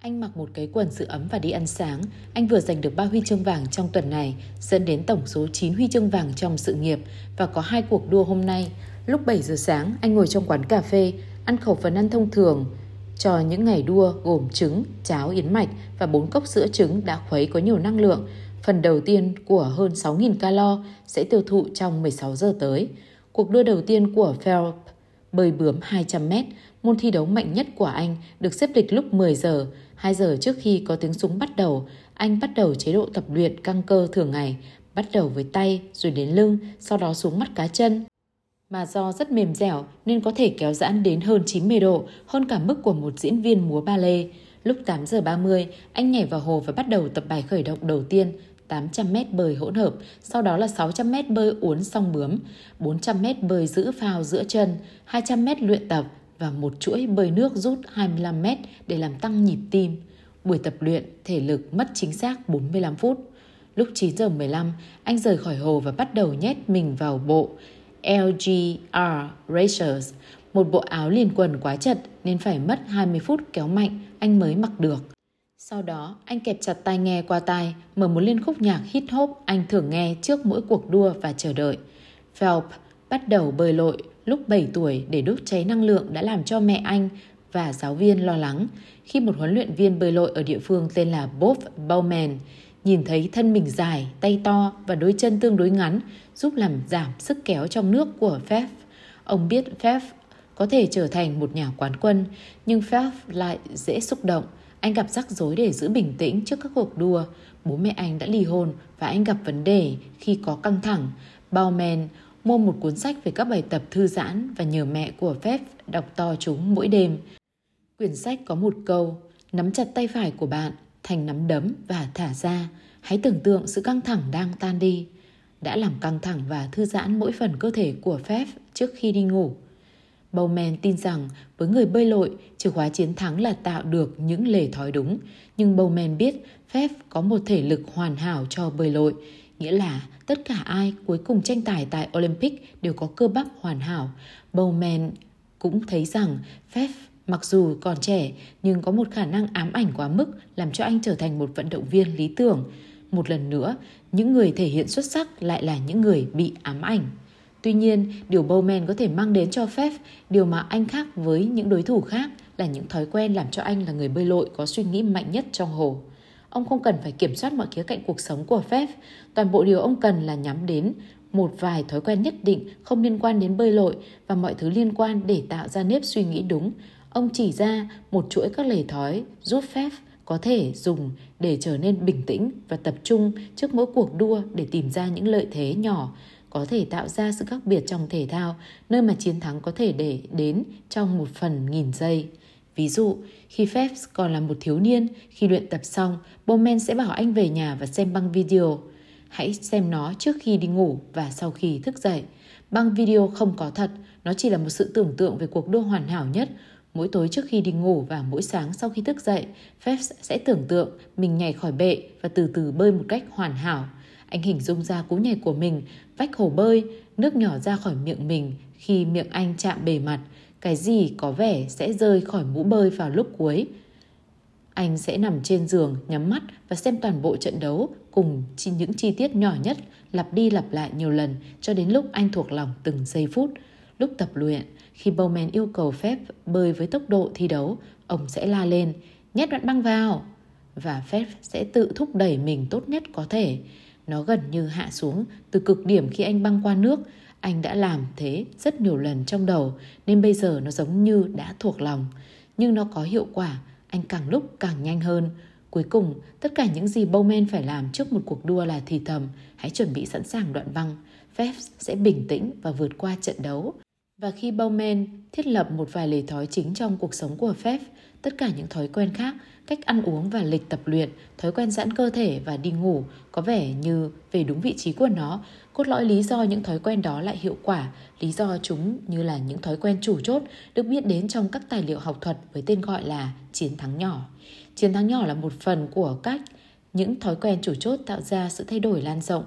Anh mặc một cái quần giữ ấm và đi ăn sáng. Anh vừa giành được 3 huy chương vàng trong tuần này, dẫn đến tổng số 9 huy chương vàng trong sự nghiệp và có hai cuộc đua hôm nay. Lúc 7 giờ sáng, anh ngồi trong quán cà phê, ăn khẩu phần ăn thông thường, cho những ngày đua gồm trứng, cháo yến mạch và 4 cốc sữa trứng đã khuấy có nhiều năng lượng. Phần đầu tiên của hơn 6.000 calo sẽ tiêu thụ trong 16 giờ tới. Cuộc đua đầu tiên của Phelps bơi bướm 200m, môn thi đấu mạnh nhất của anh, được xếp lịch lúc 10 giờ. 2 giờ trước khi có tiếng súng bắt đầu, anh bắt đầu chế độ tập luyện căng cơ thường ngày, bắt đầu với tay rồi đến lưng, sau đó xuống mắt cá chân. Mà do rất mềm dẻo nên có thể kéo giãn đến hơn 90 độ, hơn cả mức của một diễn viên múa ballet. Lúc 8 giờ 30, anh nhảy vào hồ và bắt đầu tập bài khởi động đầu tiên, 800m bơi hỗn hợp, sau đó là 600m bơi uốn song bướm, 400m bơi giữ phao giữa chân, 200m luyện tập và một chuỗi bơi nước rút 25m để làm tăng nhịp tim. Buổi tập luyện thể lực mất chính xác 45 phút. Lúc 9 giờ 15, anh rời khỏi hồ và bắt đầu nhét mình vào bộ LGR Racers, một bộ áo liền quần quá chật nên phải mất 20 phút kéo mạnh anh mới mặc được. Sau đó, anh kẹp chặt tai nghe qua tai, mở một liên khúc nhạc hít hop anh thường nghe trước mỗi cuộc đua và chờ đợi. Phelps bắt đầu bơi lội lúc 7 tuổi để đốt cháy năng lượng đã làm cho mẹ anh và giáo viên lo lắng khi một huấn luyện viên bơi lội ở địa phương tên là Bob Bowman nhìn thấy thân mình dài, tay to và đôi chân tương đối ngắn giúp làm giảm sức kéo trong nước của Phelps. Ông biết Phelps có thể trở thành một nhà quán quân, nhưng Phelps lại dễ xúc động. Anh gặp rắc rối để giữ bình tĩnh trước các cuộc đua. Bố mẹ anh đã ly hôn và anh gặp vấn đề khi có căng thẳng. Bowman mua một cuốn sách về các bài tập thư giãn và nhờ mẹ của phép đọc to chúng mỗi đêm. Quyển sách có một câu, nắm chặt tay phải của bạn thành nắm đấm và thả ra. Hãy tưởng tượng sự căng thẳng đang tan đi. Đã làm căng thẳng và thư giãn mỗi phần cơ thể của phép trước khi đi ngủ. Bowman tin rằng với người bơi lội, chìa khóa chiến thắng là tạo được những lề thói đúng. Nhưng Bowman biết Phelps có một thể lực hoàn hảo cho bơi lội, nghĩa là tất cả ai cuối cùng tranh tài tại Olympic đều có cơ bắp hoàn hảo. Bowman cũng thấy rằng Phelps mặc dù còn trẻ nhưng có một khả năng ám ảnh quá mức làm cho anh trở thành một vận động viên lý tưởng. Một lần nữa, những người thể hiện xuất sắc lại là những người bị ám ảnh. Tuy nhiên, điều Bowman có thể mang đến cho Phelps, điều mà anh khác với những đối thủ khác là những thói quen làm cho anh là người bơi lội có suy nghĩ mạnh nhất trong hồ. Ông không cần phải kiểm soát mọi khía cạnh cuộc sống của Phelps, toàn bộ điều ông cần là nhắm đến một vài thói quen nhất định không liên quan đến bơi lội và mọi thứ liên quan để tạo ra nếp suy nghĩ đúng. Ông chỉ ra một chuỗi các lề thói giúp Phelps có thể dùng để trở nên bình tĩnh và tập trung trước mỗi cuộc đua để tìm ra những lợi thế nhỏ có thể tạo ra sự khác biệt trong thể thao, nơi mà chiến thắng có thể để đến trong một phần nghìn giây. Ví dụ, khi Phelps còn là một thiếu niên, khi luyện tập xong, Bowman sẽ bảo anh về nhà và xem băng video. Hãy xem nó trước khi đi ngủ và sau khi thức dậy. Băng video không có thật, nó chỉ là một sự tưởng tượng về cuộc đua hoàn hảo nhất. Mỗi tối trước khi đi ngủ và mỗi sáng sau khi thức dậy, Phelps sẽ tưởng tượng mình nhảy khỏi bệ và từ từ bơi một cách hoàn hảo. Anh hình dung ra cú nhảy của mình, vách hồ bơi, nước nhỏ ra khỏi miệng mình khi miệng anh chạm bề mặt. Cái gì có vẻ sẽ rơi khỏi mũ bơi vào lúc cuối. Anh sẽ nằm trên giường, nhắm mắt và xem toàn bộ trận đấu cùng những chi tiết nhỏ nhất lặp đi lặp lại nhiều lần cho đến lúc anh thuộc lòng từng giây phút. Lúc tập luyện, khi Bowman yêu cầu phép bơi với tốc độ thi đấu, ông sẽ la lên, nhét đoạn băng vào. Và phép sẽ tự thúc đẩy mình tốt nhất có thể. Nó gần như hạ xuống từ cực điểm khi anh băng qua nước. Anh đã làm thế rất nhiều lần trong đầu nên bây giờ nó giống như đã thuộc lòng. Nhưng nó có hiệu quả, anh càng lúc càng nhanh hơn. Cuối cùng, tất cả những gì Bowman phải làm trước một cuộc đua là thì thầm, hãy chuẩn bị sẵn sàng đoạn băng. Phelps sẽ bình tĩnh và vượt qua trận đấu. Và khi Bowman thiết lập một vài lề thói chính trong cuộc sống của Phelps, tất cả những thói quen khác cách ăn uống và lịch tập luyện, thói quen giãn cơ thể và đi ngủ có vẻ như về đúng vị trí của nó. Cốt lõi lý do những thói quen đó lại hiệu quả, lý do chúng như là những thói quen chủ chốt được biết đến trong các tài liệu học thuật với tên gọi là chiến thắng nhỏ. Chiến thắng nhỏ là một phần của cách những thói quen chủ chốt tạo ra sự thay đổi lan rộng.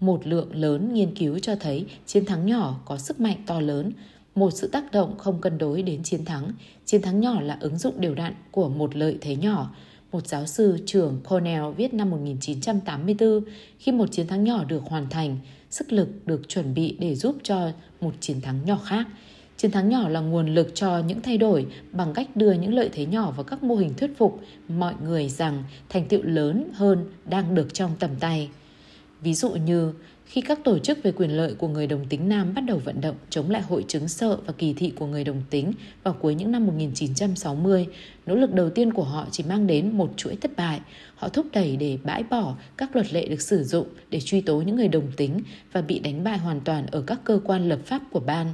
Một lượng lớn nghiên cứu cho thấy chiến thắng nhỏ có sức mạnh to lớn, một sự tác động không cân đối đến chiến thắng. Chiến thắng nhỏ là ứng dụng đều đặn của một lợi thế nhỏ. Một giáo sư trưởng Cornell viết năm 1984, khi một chiến thắng nhỏ được hoàn thành, sức lực được chuẩn bị để giúp cho một chiến thắng nhỏ khác. Chiến thắng nhỏ là nguồn lực cho những thay đổi bằng cách đưa những lợi thế nhỏ vào các mô hình thuyết phục mọi người rằng thành tựu lớn hơn đang được trong tầm tay. Ví dụ như khi các tổ chức về quyền lợi của người đồng tính nam bắt đầu vận động chống lại hội chứng sợ và kỳ thị của người đồng tính vào cuối những năm 1960, nỗ lực đầu tiên của họ chỉ mang đến một chuỗi thất bại. Họ thúc đẩy để bãi bỏ các luật lệ được sử dụng để truy tố những người đồng tính và bị đánh bại hoàn toàn ở các cơ quan lập pháp của ban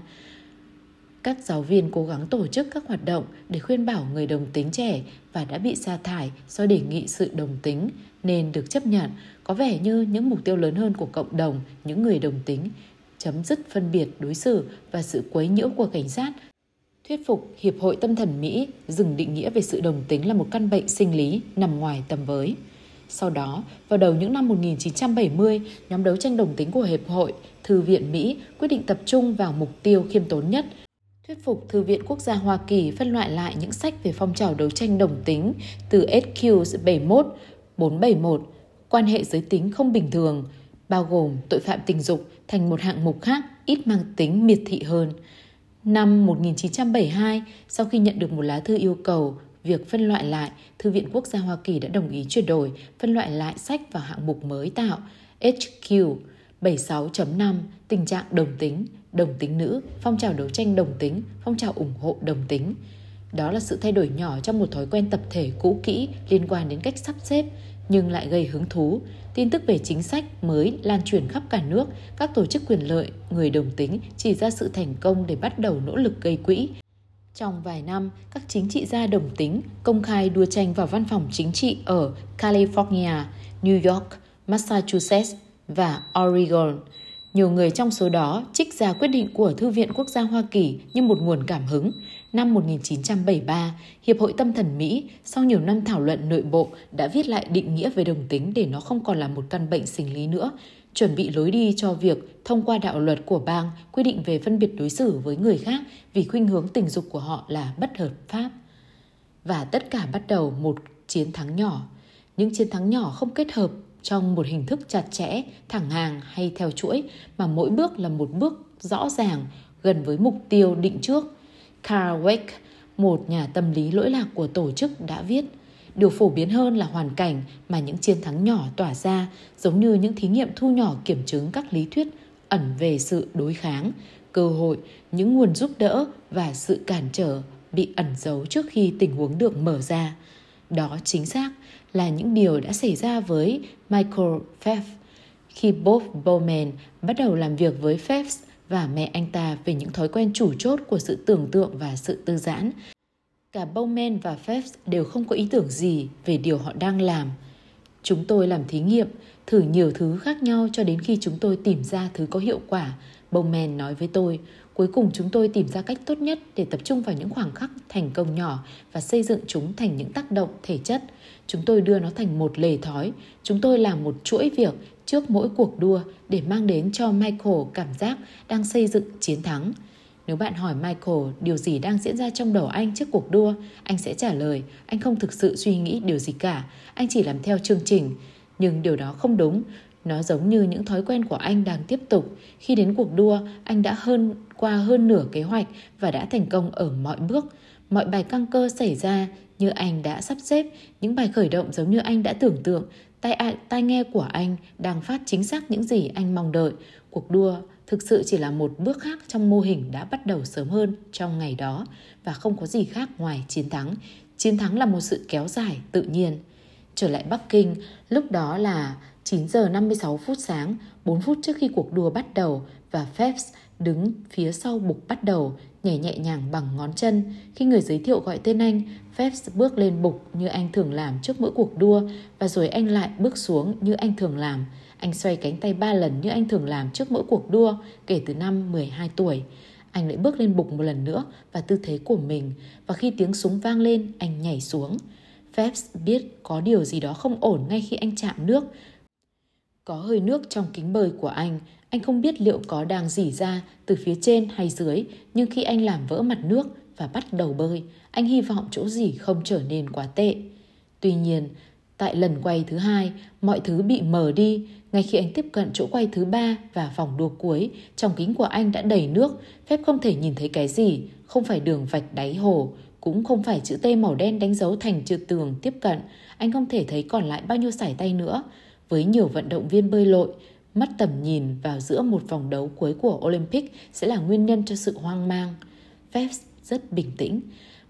các giáo viên cố gắng tổ chức các hoạt động để khuyên bảo người đồng tính trẻ và đã bị sa thải do đề nghị sự đồng tính nên được chấp nhận có vẻ như những mục tiêu lớn hơn của cộng đồng những người đồng tính chấm dứt phân biệt đối xử và sự quấy nhiễu của cảnh sát thuyết phục Hiệp hội Tâm thần Mỹ dừng định nghĩa về sự đồng tính là một căn bệnh sinh lý nằm ngoài tầm với. Sau đó, vào đầu những năm 1970, nhóm đấu tranh đồng tính của Hiệp hội Thư viện Mỹ quyết định tập trung vào mục tiêu khiêm tốn nhất – thuyết phục Thư viện Quốc gia Hoa Kỳ phân loại lại những sách về phong trào đấu tranh đồng tính từ SQ 71, 471, quan hệ giới tính không bình thường, bao gồm tội phạm tình dục thành một hạng mục khác ít mang tính miệt thị hơn. Năm 1972, sau khi nhận được một lá thư yêu cầu việc phân loại lại, Thư viện Quốc gia Hoa Kỳ đã đồng ý chuyển đổi, phân loại lại sách vào hạng mục mới tạo HQ 76.5 tình trạng đồng tính, đồng tính nữ, phong trào đấu tranh đồng tính, phong trào ủng hộ đồng tính. Đó là sự thay đổi nhỏ trong một thói quen tập thể cũ kỹ liên quan đến cách sắp xếp nhưng lại gây hứng thú. Tin tức về chính sách mới lan truyền khắp cả nước, các tổ chức quyền lợi, người đồng tính chỉ ra sự thành công để bắt đầu nỗ lực gây quỹ. Trong vài năm, các chính trị gia đồng tính công khai đua tranh vào văn phòng chính trị ở California, New York, Massachusetts và Oregon. Nhiều người trong số đó trích ra quyết định của Thư viện Quốc gia Hoa Kỳ như một nguồn cảm hứng. Năm 1973, Hiệp hội Tâm thần Mỹ sau nhiều năm thảo luận nội bộ đã viết lại định nghĩa về đồng tính để nó không còn là một căn bệnh sinh lý nữa, chuẩn bị lối đi cho việc thông qua đạo luật của bang quy định về phân biệt đối xử với người khác vì khuynh hướng tình dục của họ là bất hợp pháp. Và tất cả bắt đầu một chiến thắng nhỏ. Những chiến thắng nhỏ không kết hợp trong một hình thức chặt chẽ, thẳng hàng hay theo chuỗi mà mỗi bước là một bước rõ ràng gần với mục tiêu định trước. Carl Weck, một nhà tâm lý lỗi lạc của tổ chức đã viết Điều phổ biến hơn là hoàn cảnh mà những chiến thắng nhỏ tỏa ra giống như những thí nghiệm thu nhỏ kiểm chứng các lý thuyết ẩn về sự đối kháng, cơ hội, những nguồn giúp đỡ và sự cản trở bị ẩn giấu trước khi tình huống được mở ra. Đó chính xác là những điều đã xảy ra với Michael Phelps khi Bob Bowman bắt đầu làm việc với Phelps và mẹ anh ta về những thói quen chủ chốt của sự tưởng tượng và sự tư giãn. Cả Bowman và Phelps đều không có ý tưởng gì về điều họ đang làm. Chúng tôi làm thí nghiệm, thử nhiều thứ khác nhau cho đến khi chúng tôi tìm ra thứ có hiệu quả. Bowman nói với tôi, Cuối cùng chúng tôi tìm ra cách tốt nhất để tập trung vào những khoảng khắc thành công nhỏ và xây dựng chúng thành những tác động thể chất. Chúng tôi đưa nó thành một lề thói. Chúng tôi làm một chuỗi việc trước mỗi cuộc đua để mang đến cho Michael cảm giác đang xây dựng chiến thắng. Nếu bạn hỏi Michael điều gì đang diễn ra trong đầu anh trước cuộc đua, anh sẽ trả lời anh không thực sự suy nghĩ điều gì cả, anh chỉ làm theo chương trình. Nhưng điều đó không đúng, nó giống như những thói quen của anh đang tiếp tục. Khi đến cuộc đua, anh đã hơn qua hơn nửa kế hoạch và đã thành công ở mọi bước. Mọi bài căng cơ xảy ra như anh đã sắp xếp, những bài khởi động giống như anh đã tưởng tượng, tai, tai nghe của anh đang phát chính xác những gì anh mong đợi. Cuộc đua thực sự chỉ là một bước khác trong mô hình đã bắt đầu sớm hơn trong ngày đó và không có gì khác ngoài chiến thắng. Chiến thắng là một sự kéo dài tự nhiên. Trở lại Bắc Kinh, lúc đó là 9 giờ 56 phút sáng, 4 phút trước khi cuộc đua bắt đầu và Phelps đứng phía sau bục bắt đầu, nhảy nhẹ nhàng bằng ngón chân. Khi người giới thiệu gọi tên anh, Phelps bước lên bục như anh thường làm trước mỗi cuộc đua và rồi anh lại bước xuống như anh thường làm. Anh xoay cánh tay ba lần như anh thường làm trước mỗi cuộc đua kể từ năm 12 tuổi. Anh lại bước lên bục một lần nữa và tư thế của mình và khi tiếng súng vang lên, anh nhảy xuống. Phelps biết có điều gì đó không ổn ngay khi anh chạm nước có hơi nước trong kính bơi của anh, anh không biết liệu có đang dỉ ra từ phía trên hay dưới, nhưng khi anh làm vỡ mặt nước và bắt đầu bơi, anh hy vọng chỗ dỉ không trở nên quá tệ. Tuy nhiên, Tại lần quay thứ hai, mọi thứ bị mờ đi. Ngay khi anh tiếp cận chỗ quay thứ ba và vòng đua cuối, trong kính của anh đã đầy nước, phép không thể nhìn thấy cái gì, không phải đường vạch đáy hồ, cũng không phải chữ T màu đen đánh dấu thành chữ tường tiếp cận. Anh không thể thấy còn lại bao nhiêu sải tay nữa. Với nhiều vận động viên bơi lội, mất tầm nhìn vào giữa một vòng đấu cuối của Olympic sẽ là nguyên nhân cho sự hoang mang. Phelps rất bình tĩnh.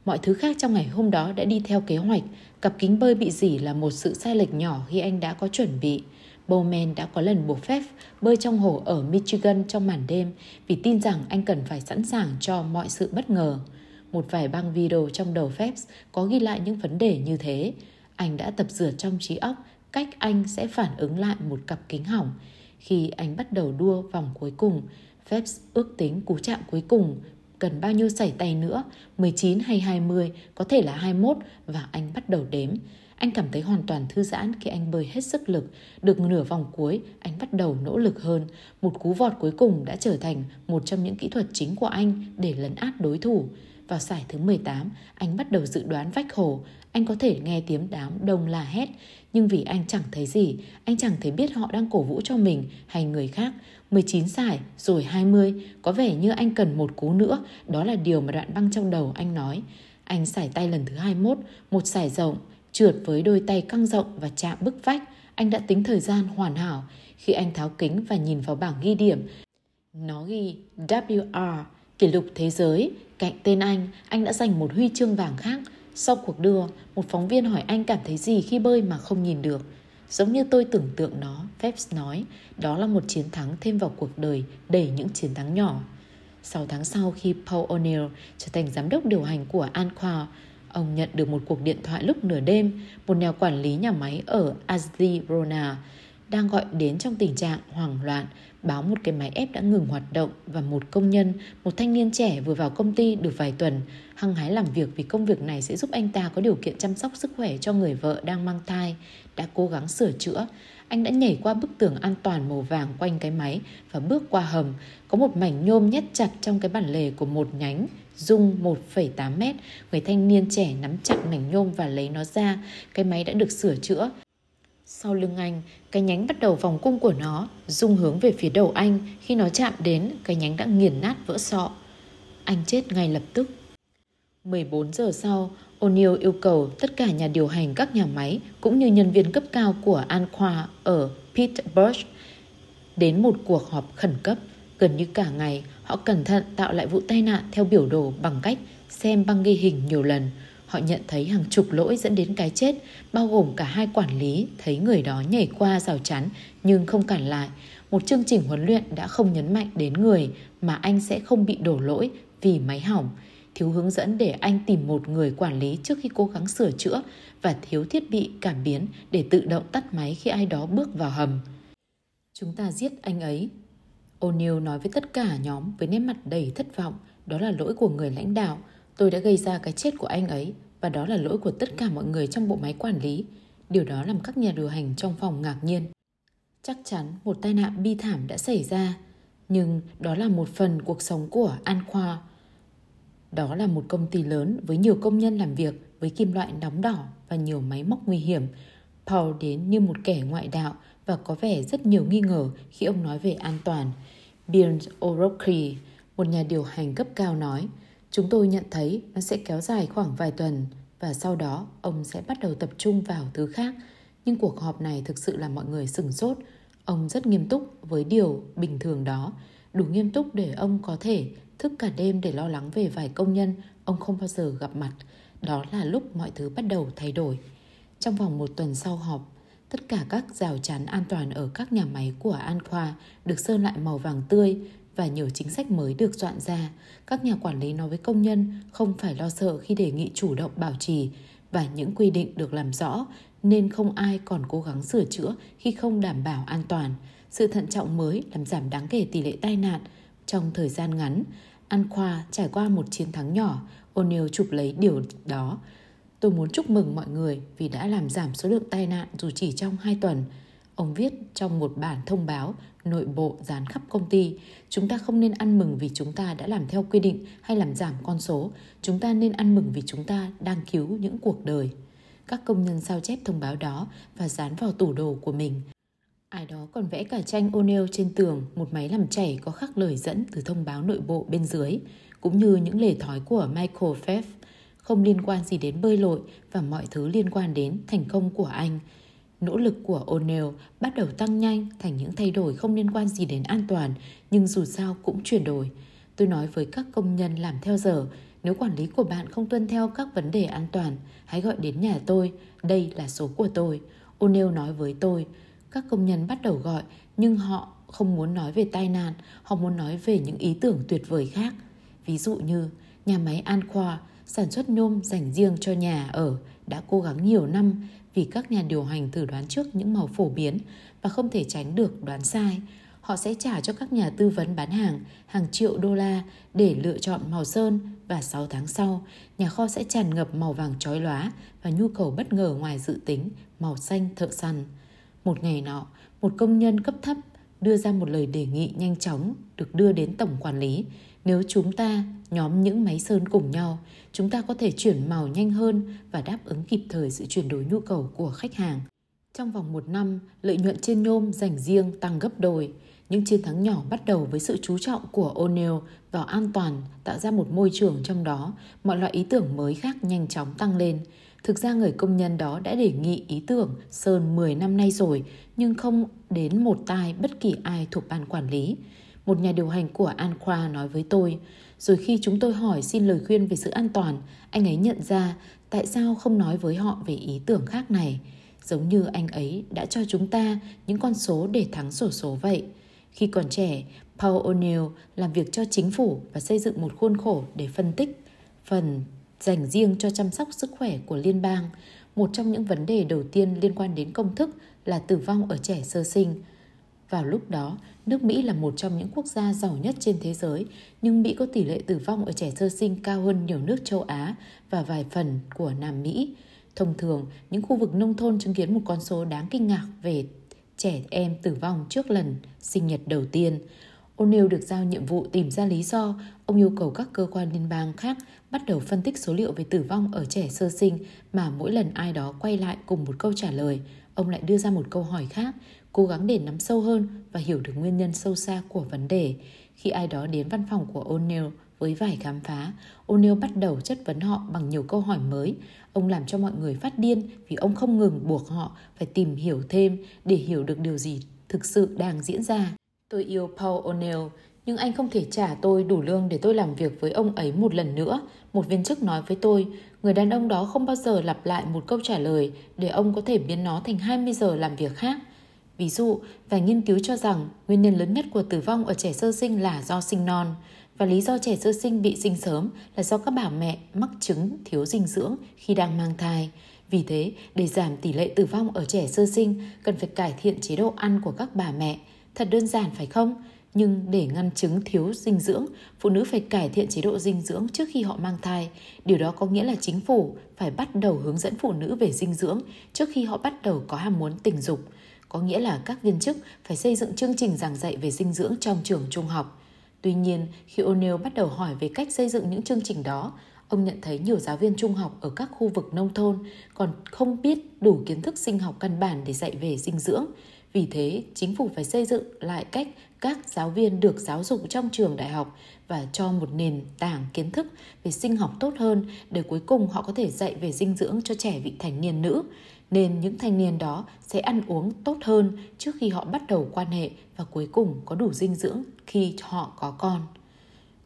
Mọi thứ khác trong ngày hôm đó đã đi theo kế hoạch. Cặp kính bơi bị dỉ là một sự sai lệch nhỏ khi anh đã có chuẩn bị. Bowman đã có lần buộc phép bơi trong hồ ở Michigan trong màn đêm vì tin rằng anh cần phải sẵn sàng cho mọi sự bất ngờ. Một vài băng video trong đầu Phelps có ghi lại những vấn đề như thế. Anh đã tập dượt trong trí óc cách anh sẽ phản ứng lại một cặp kính hỏng. Khi anh bắt đầu đua vòng cuối cùng, Phelps ước tính cú chạm cuối cùng cần bao nhiêu sảy tay nữa, 19 hay 20, có thể là 21 và anh bắt đầu đếm. Anh cảm thấy hoàn toàn thư giãn khi anh bơi hết sức lực. Được nửa vòng cuối, anh bắt đầu nỗ lực hơn. Một cú vọt cuối cùng đã trở thành một trong những kỹ thuật chính của anh để lấn át đối thủ. Vào giải thứ 18, anh bắt đầu dự đoán vách hồ. Anh có thể nghe tiếng đám đông la hét, nhưng vì anh chẳng thấy gì, anh chẳng thấy biết họ đang cổ vũ cho mình hay người khác. 19 giải, rồi 20, có vẻ như anh cần một cú nữa, đó là điều mà đoạn băng trong đầu anh nói. Anh sải tay lần thứ 21, một sải rộng, trượt với đôi tay căng rộng và chạm bức vách. Anh đã tính thời gian hoàn hảo. Khi anh tháo kính và nhìn vào bảng ghi điểm, nó ghi WR, kỷ lục thế giới. Cạnh tên anh, anh đã giành một huy chương vàng khác. Sau cuộc đua, một phóng viên hỏi anh cảm thấy gì khi bơi mà không nhìn được. Giống như tôi tưởng tượng nó, Phelps nói, đó là một chiến thắng thêm vào cuộc đời đầy những chiến thắng nhỏ. 6 tháng sau khi Paul O'Neill trở thành giám đốc điều hành của Anqua, ông nhận được một cuộc điện thoại lúc nửa đêm, một nhà quản lý nhà máy ở Azlirona đang gọi đến trong tình trạng hoảng loạn báo một cái máy ép đã ngừng hoạt động và một công nhân, một thanh niên trẻ vừa vào công ty được vài tuần, hăng hái làm việc vì công việc này sẽ giúp anh ta có điều kiện chăm sóc sức khỏe cho người vợ đang mang thai, đã cố gắng sửa chữa. Anh đã nhảy qua bức tường an toàn màu vàng quanh cái máy và bước qua hầm. Có một mảnh nhôm nhét chặt trong cái bản lề của một nhánh dung 1,8 mét. Người thanh niên trẻ nắm chặt mảnh nhôm và lấy nó ra. Cái máy đã được sửa chữa. Sau lưng anh, cái nhánh bắt đầu vòng cung của nó, dung hướng về phía đầu anh. Khi nó chạm đến, cái nhánh đã nghiền nát vỡ sọ. Anh chết ngay lập tức. 14 giờ sau, O'Neill yêu cầu tất cả nhà điều hành các nhà máy cũng như nhân viên cấp cao của Anqua ở Pittsburgh đến một cuộc họp khẩn cấp. Gần như cả ngày, họ cẩn thận tạo lại vụ tai nạn theo biểu đồ bằng cách xem băng ghi hình nhiều lần – Họ nhận thấy hàng chục lỗi dẫn đến cái chết, bao gồm cả hai quản lý thấy người đó nhảy qua rào chắn nhưng không cản lại. Một chương trình huấn luyện đã không nhấn mạnh đến người mà anh sẽ không bị đổ lỗi vì máy hỏng. Thiếu hướng dẫn để anh tìm một người quản lý trước khi cố gắng sửa chữa và thiếu thiết bị cảm biến để tự động tắt máy khi ai đó bước vào hầm. Chúng ta giết anh ấy. O'Neill nói với tất cả nhóm với nét mặt đầy thất vọng. Đó là lỗi của người lãnh đạo. Tôi đã gây ra cái chết của anh ấy và đó là lỗi của tất cả mọi người trong bộ máy quản lý. Điều đó làm các nhà điều hành trong phòng ngạc nhiên. Chắc chắn một tai nạn bi thảm đã xảy ra, nhưng đó là một phần cuộc sống của An Khoa. Đó là một công ty lớn với nhiều công nhân làm việc với kim loại nóng đỏ và nhiều máy móc nguy hiểm. Paul đến như một kẻ ngoại đạo và có vẻ rất nhiều nghi ngờ khi ông nói về an toàn. Bill O'Rourke, một nhà điều hành cấp cao nói, Chúng tôi nhận thấy nó sẽ kéo dài khoảng vài tuần và sau đó ông sẽ bắt đầu tập trung vào thứ khác. Nhưng cuộc họp này thực sự làm mọi người sửng sốt. Ông rất nghiêm túc với điều bình thường đó, đủ nghiêm túc để ông có thể thức cả đêm để lo lắng về vài công nhân ông không bao giờ gặp mặt. Đó là lúc mọi thứ bắt đầu thay đổi. Trong vòng một tuần sau họp, tất cả các rào chắn an toàn ở các nhà máy của An Khoa được sơn lại màu vàng tươi và nhiều chính sách mới được soạn ra. Các nhà quản lý nói với công nhân không phải lo sợ khi đề nghị chủ động bảo trì và những quy định được làm rõ nên không ai còn cố gắng sửa chữa khi không đảm bảo an toàn. Sự thận trọng mới làm giảm đáng kể tỷ lệ tai nạn trong thời gian ngắn. An Khoa trải qua một chiến thắng nhỏ, O'Neill chụp lấy điều đó. Tôi muốn chúc mừng mọi người vì đã làm giảm số lượng tai nạn dù chỉ trong 2 tuần. Ông viết trong một bản thông báo nội bộ dán khắp công ty. Chúng ta không nên ăn mừng vì chúng ta đã làm theo quy định hay làm giảm con số. Chúng ta nên ăn mừng vì chúng ta đang cứu những cuộc đời. các công nhân sao chép thông báo đó và dán vào tủ đồ của mình. Ai đó còn vẽ cả tranh O'Neill trên tường, một máy làm chảy có khắc lời dẫn từ thông báo nội bộ bên dưới, cũng như những lề thói của Michael Phelps, không liên quan gì đến bơi lội và mọi thứ liên quan đến thành công của anh. Nỗ lực của O'Neill bắt đầu tăng nhanh thành những thay đổi không liên quan gì đến an toàn, nhưng dù sao cũng chuyển đổi. Tôi nói với các công nhân làm theo giờ, nếu quản lý của bạn không tuân theo các vấn đề an toàn, hãy gọi đến nhà tôi, đây là số của tôi. O'Neill nói với tôi, các công nhân bắt đầu gọi nhưng họ không muốn nói về tai nạn, họ muốn nói về những ý tưởng tuyệt vời khác. Ví dụ như nhà máy An Khoa sản xuất nhôm dành riêng cho nhà ở đã cố gắng nhiều năm vì các nhà điều hành thử đoán trước những màu phổ biến và không thể tránh được đoán sai. Họ sẽ trả cho các nhà tư vấn bán hàng hàng triệu đô la để lựa chọn màu sơn và 6 tháng sau, nhà kho sẽ tràn ngập màu vàng chói lóa và nhu cầu bất ngờ ngoài dự tính, màu xanh thợ săn. Một ngày nọ, một công nhân cấp thấp đưa ra một lời đề nghị nhanh chóng được đưa đến tổng quản lý. Nếu chúng ta nhóm những máy sơn cùng nhau, chúng ta có thể chuyển màu nhanh hơn và đáp ứng kịp thời sự chuyển đổi nhu cầu của khách hàng. Trong vòng một năm, lợi nhuận trên nhôm dành riêng tăng gấp đôi. Những chiến thắng nhỏ bắt đầu với sự chú trọng của O'Neill vào an toàn, tạo ra một môi trường trong đó mọi loại ý tưởng mới khác nhanh chóng tăng lên. Thực ra người công nhân đó đã đề nghị ý tưởng Sơn 10 năm nay rồi, nhưng không đến một tai bất kỳ ai thuộc ban quản lý. Một nhà điều hành của Anqua nói với tôi, rồi khi chúng tôi hỏi xin lời khuyên về sự an toàn, anh ấy nhận ra tại sao không nói với họ về ý tưởng khác này. Giống như anh ấy đã cho chúng ta những con số để thắng sổ số vậy. Khi còn trẻ, Paul O'Neill làm việc cho chính phủ và xây dựng một khuôn khổ để phân tích phần dành riêng cho chăm sóc sức khỏe của liên bang. Một trong những vấn đề đầu tiên liên quan đến công thức là tử vong ở trẻ sơ sinh. Vào lúc đó, nước Mỹ là một trong những quốc gia giàu nhất trên thế giới, nhưng Mỹ có tỷ lệ tử vong ở trẻ sơ sinh cao hơn nhiều nước châu Á và vài phần của Nam Mỹ. Thông thường, những khu vực nông thôn chứng kiến một con số đáng kinh ngạc về trẻ em tử vong trước lần sinh nhật đầu tiên. O'Neill được giao nhiệm vụ tìm ra lý do, ông yêu cầu các cơ quan liên bang khác bắt đầu phân tích số liệu về tử vong ở trẻ sơ sinh mà mỗi lần ai đó quay lại cùng một câu trả lời, ông lại đưa ra một câu hỏi khác, cố gắng để nắm sâu hơn và hiểu được nguyên nhân sâu xa của vấn đề. Khi ai đó đến văn phòng của O'Neill với vài khám phá, O'Neill bắt đầu chất vấn họ bằng nhiều câu hỏi mới. Ông làm cho mọi người phát điên vì ông không ngừng buộc họ phải tìm hiểu thêm để hiểu được điều gì thực sự đang diễn ra. Tôi yêu Paul O'Neill, nhưng anh không thể trả tôi đủ lương để tôi làm việc với ông ấy một lần nữa. Một viên chức nói với tôi, người đàn ông đó không bao giờ lặp lại một câu trả lời để ông có thể biến nó thành 20 giờ làm việc khác. Ví dụ, vài nghiên cứu cho rằng nguyên nhân lớn nhất của tử vong ở trẻ sơ sinh là do sinh non và lý do trẻ sơ sinh bị sinh sớm là do các bà mẹ mắc chứng thiếu dinh dưỡng khi đang mang thai. Vì thế, để giảm tỷ lệ tử vong ở trẻ sơ sinh, cần phải cải thiện chế độ ăn của các bà mẹ. Thật đơn giản phải không? Nhưng để ngăn chứng thiếu dinh dưỡng, phụ nữ phải cải thiện chế độ dinh dưỡng trước khi họ mang thai. Điều đó có nghĩa là chính phủ phải bắt đầu hướng dẫn phụ nữ về dinh dưỡng trước khi họ bắt đầu có ham muốn tình dục. Có nghĩa là các viên chức phải xây dựng chương trình giảng dạy về dinh dưỡng trong trường trung học. Tuy nhiên, khi O'Neill bắt đầu hỏi về cách xây dựng những chương trình đó, ông nhận thấy nhiều giáo viên trung học ở các khu vực nông thôn còn không biết đủ kiến thức sinh học căn bản để dạy về dinh dưỡng. Vì thế, chính phủ phải xây dựng lại cách các giáo viên được giáo dục trong trường đại học và cho một nền tảng kiến thức về sinh học tốt hơn để cuối cùng họ có thể dạy về dinh dưỡng cho trẻ vị thành niên nữ. Nên những thanh niên đó sẽ ăn uống tốt hơn trước khi họ bắt đầu quan hệ và cuối cùng có đủ dinh dưỡng khi họ có con.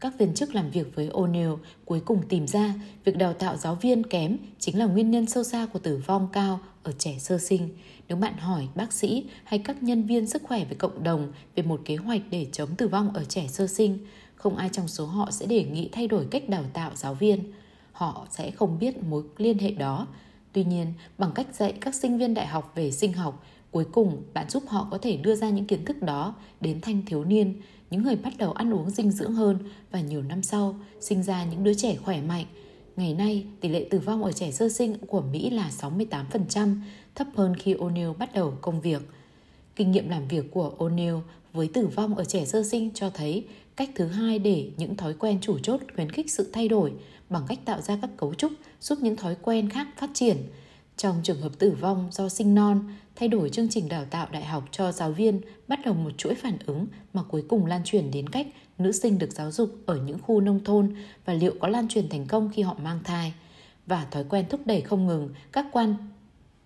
Các viên chức làm việc với O'Neill cuối cùng tìm ra việc đào tạo giáo viên kém chính là nguyên nhân sâu xa của tử vong cao ở trẻ sơ sinh. Nếu bạn hỏi bác sĩ hay các nhân viên sức khỏe về cộng đồng về một kế hoạch để chống tử vong ở trẻ sơ sinh, không ai trong số họ sẽ đề nghị thay đổi cách đào tạo giáo viên. Họ sẽ không biết mối liên hệ đó. Tuy nhiên, bằng cách dạy các sinh viên đại học về sinh học, cuối cùng bạn giúp họ có thể đưa ra những kiến thức đó đến thanh thiếu niên, những người bắt đầu ăn uống dinh dưỡng hơn và nhiều năm sau sinh ra những đứa trẻ khỏe mạnh. Ngày nay, tỷ lệ tử vong ở trẻ sơ sinh của Mỹ là 68%, thấp hơn khi O'Neill bắt đầu công việc. Kinh nghiệm làm việc của O'Neill với tử vong ở trẻ sơ sinh cho thấy cách thứ hai để những thói quen chủ chốt khuyến khích sự thay đổi bằng cách tạo ra các cấu trúc giúp những thói quen khác phát triển. Trong trường hợp tử vong do sinh non, thay đổi chương trình đào tạo đại học cho giáo viên bắt đầu một chuỗi phản ứng mà cuối cùng lan truyền đến cách nữ sinh được giáo dục ở những khu nông thôn và liệu có lan truyền thành công khi họ mang thai. Và thói quen thúc đẩy không ngừng các quan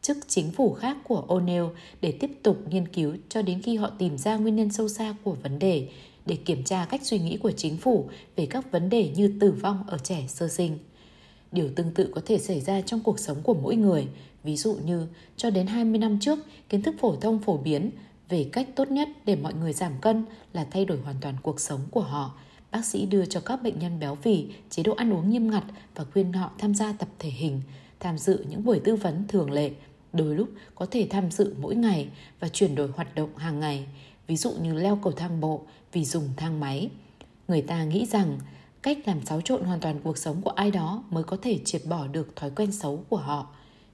chức chính phủ khác của O'Neill để tiếp tục nghiên cứu cho đến khi họ tìm ra nguyên nhân sâu xa của vấn đề để kiểm tra cách suy nghĩ của chính phủ về các vấn đề như tử vong ở trẻ sơ sinh. Điều tương tự có thể xảy ra trong cuộc sống của mỗi người, ví dụ như cho đến 20 năm trước, kiến thức phổ thông phổ biến về cách tốt nhất để mọi người giảm cân là thay đổi hoàn toàn cuộc sống của họ. Bác sĩ đưa cho các bệnh nhân béo phì chế độ ăn uống nghiêm ngặt và khuyên họ tham gia tập thể hình, tham dự những buổi tư vấn thường lệ, đôi lúc có thể tham dự mỗi ngày và chuyển đổi hoạt động hàng ngày, ví dụ như leo cầu thang bộ vì dùng thang máy. Người ta nghĩ rằng cách làm xáo trộn hoàn toàn cuộc sống của ai đó mới có thể triệt bỏ được thói quen xấu của họ.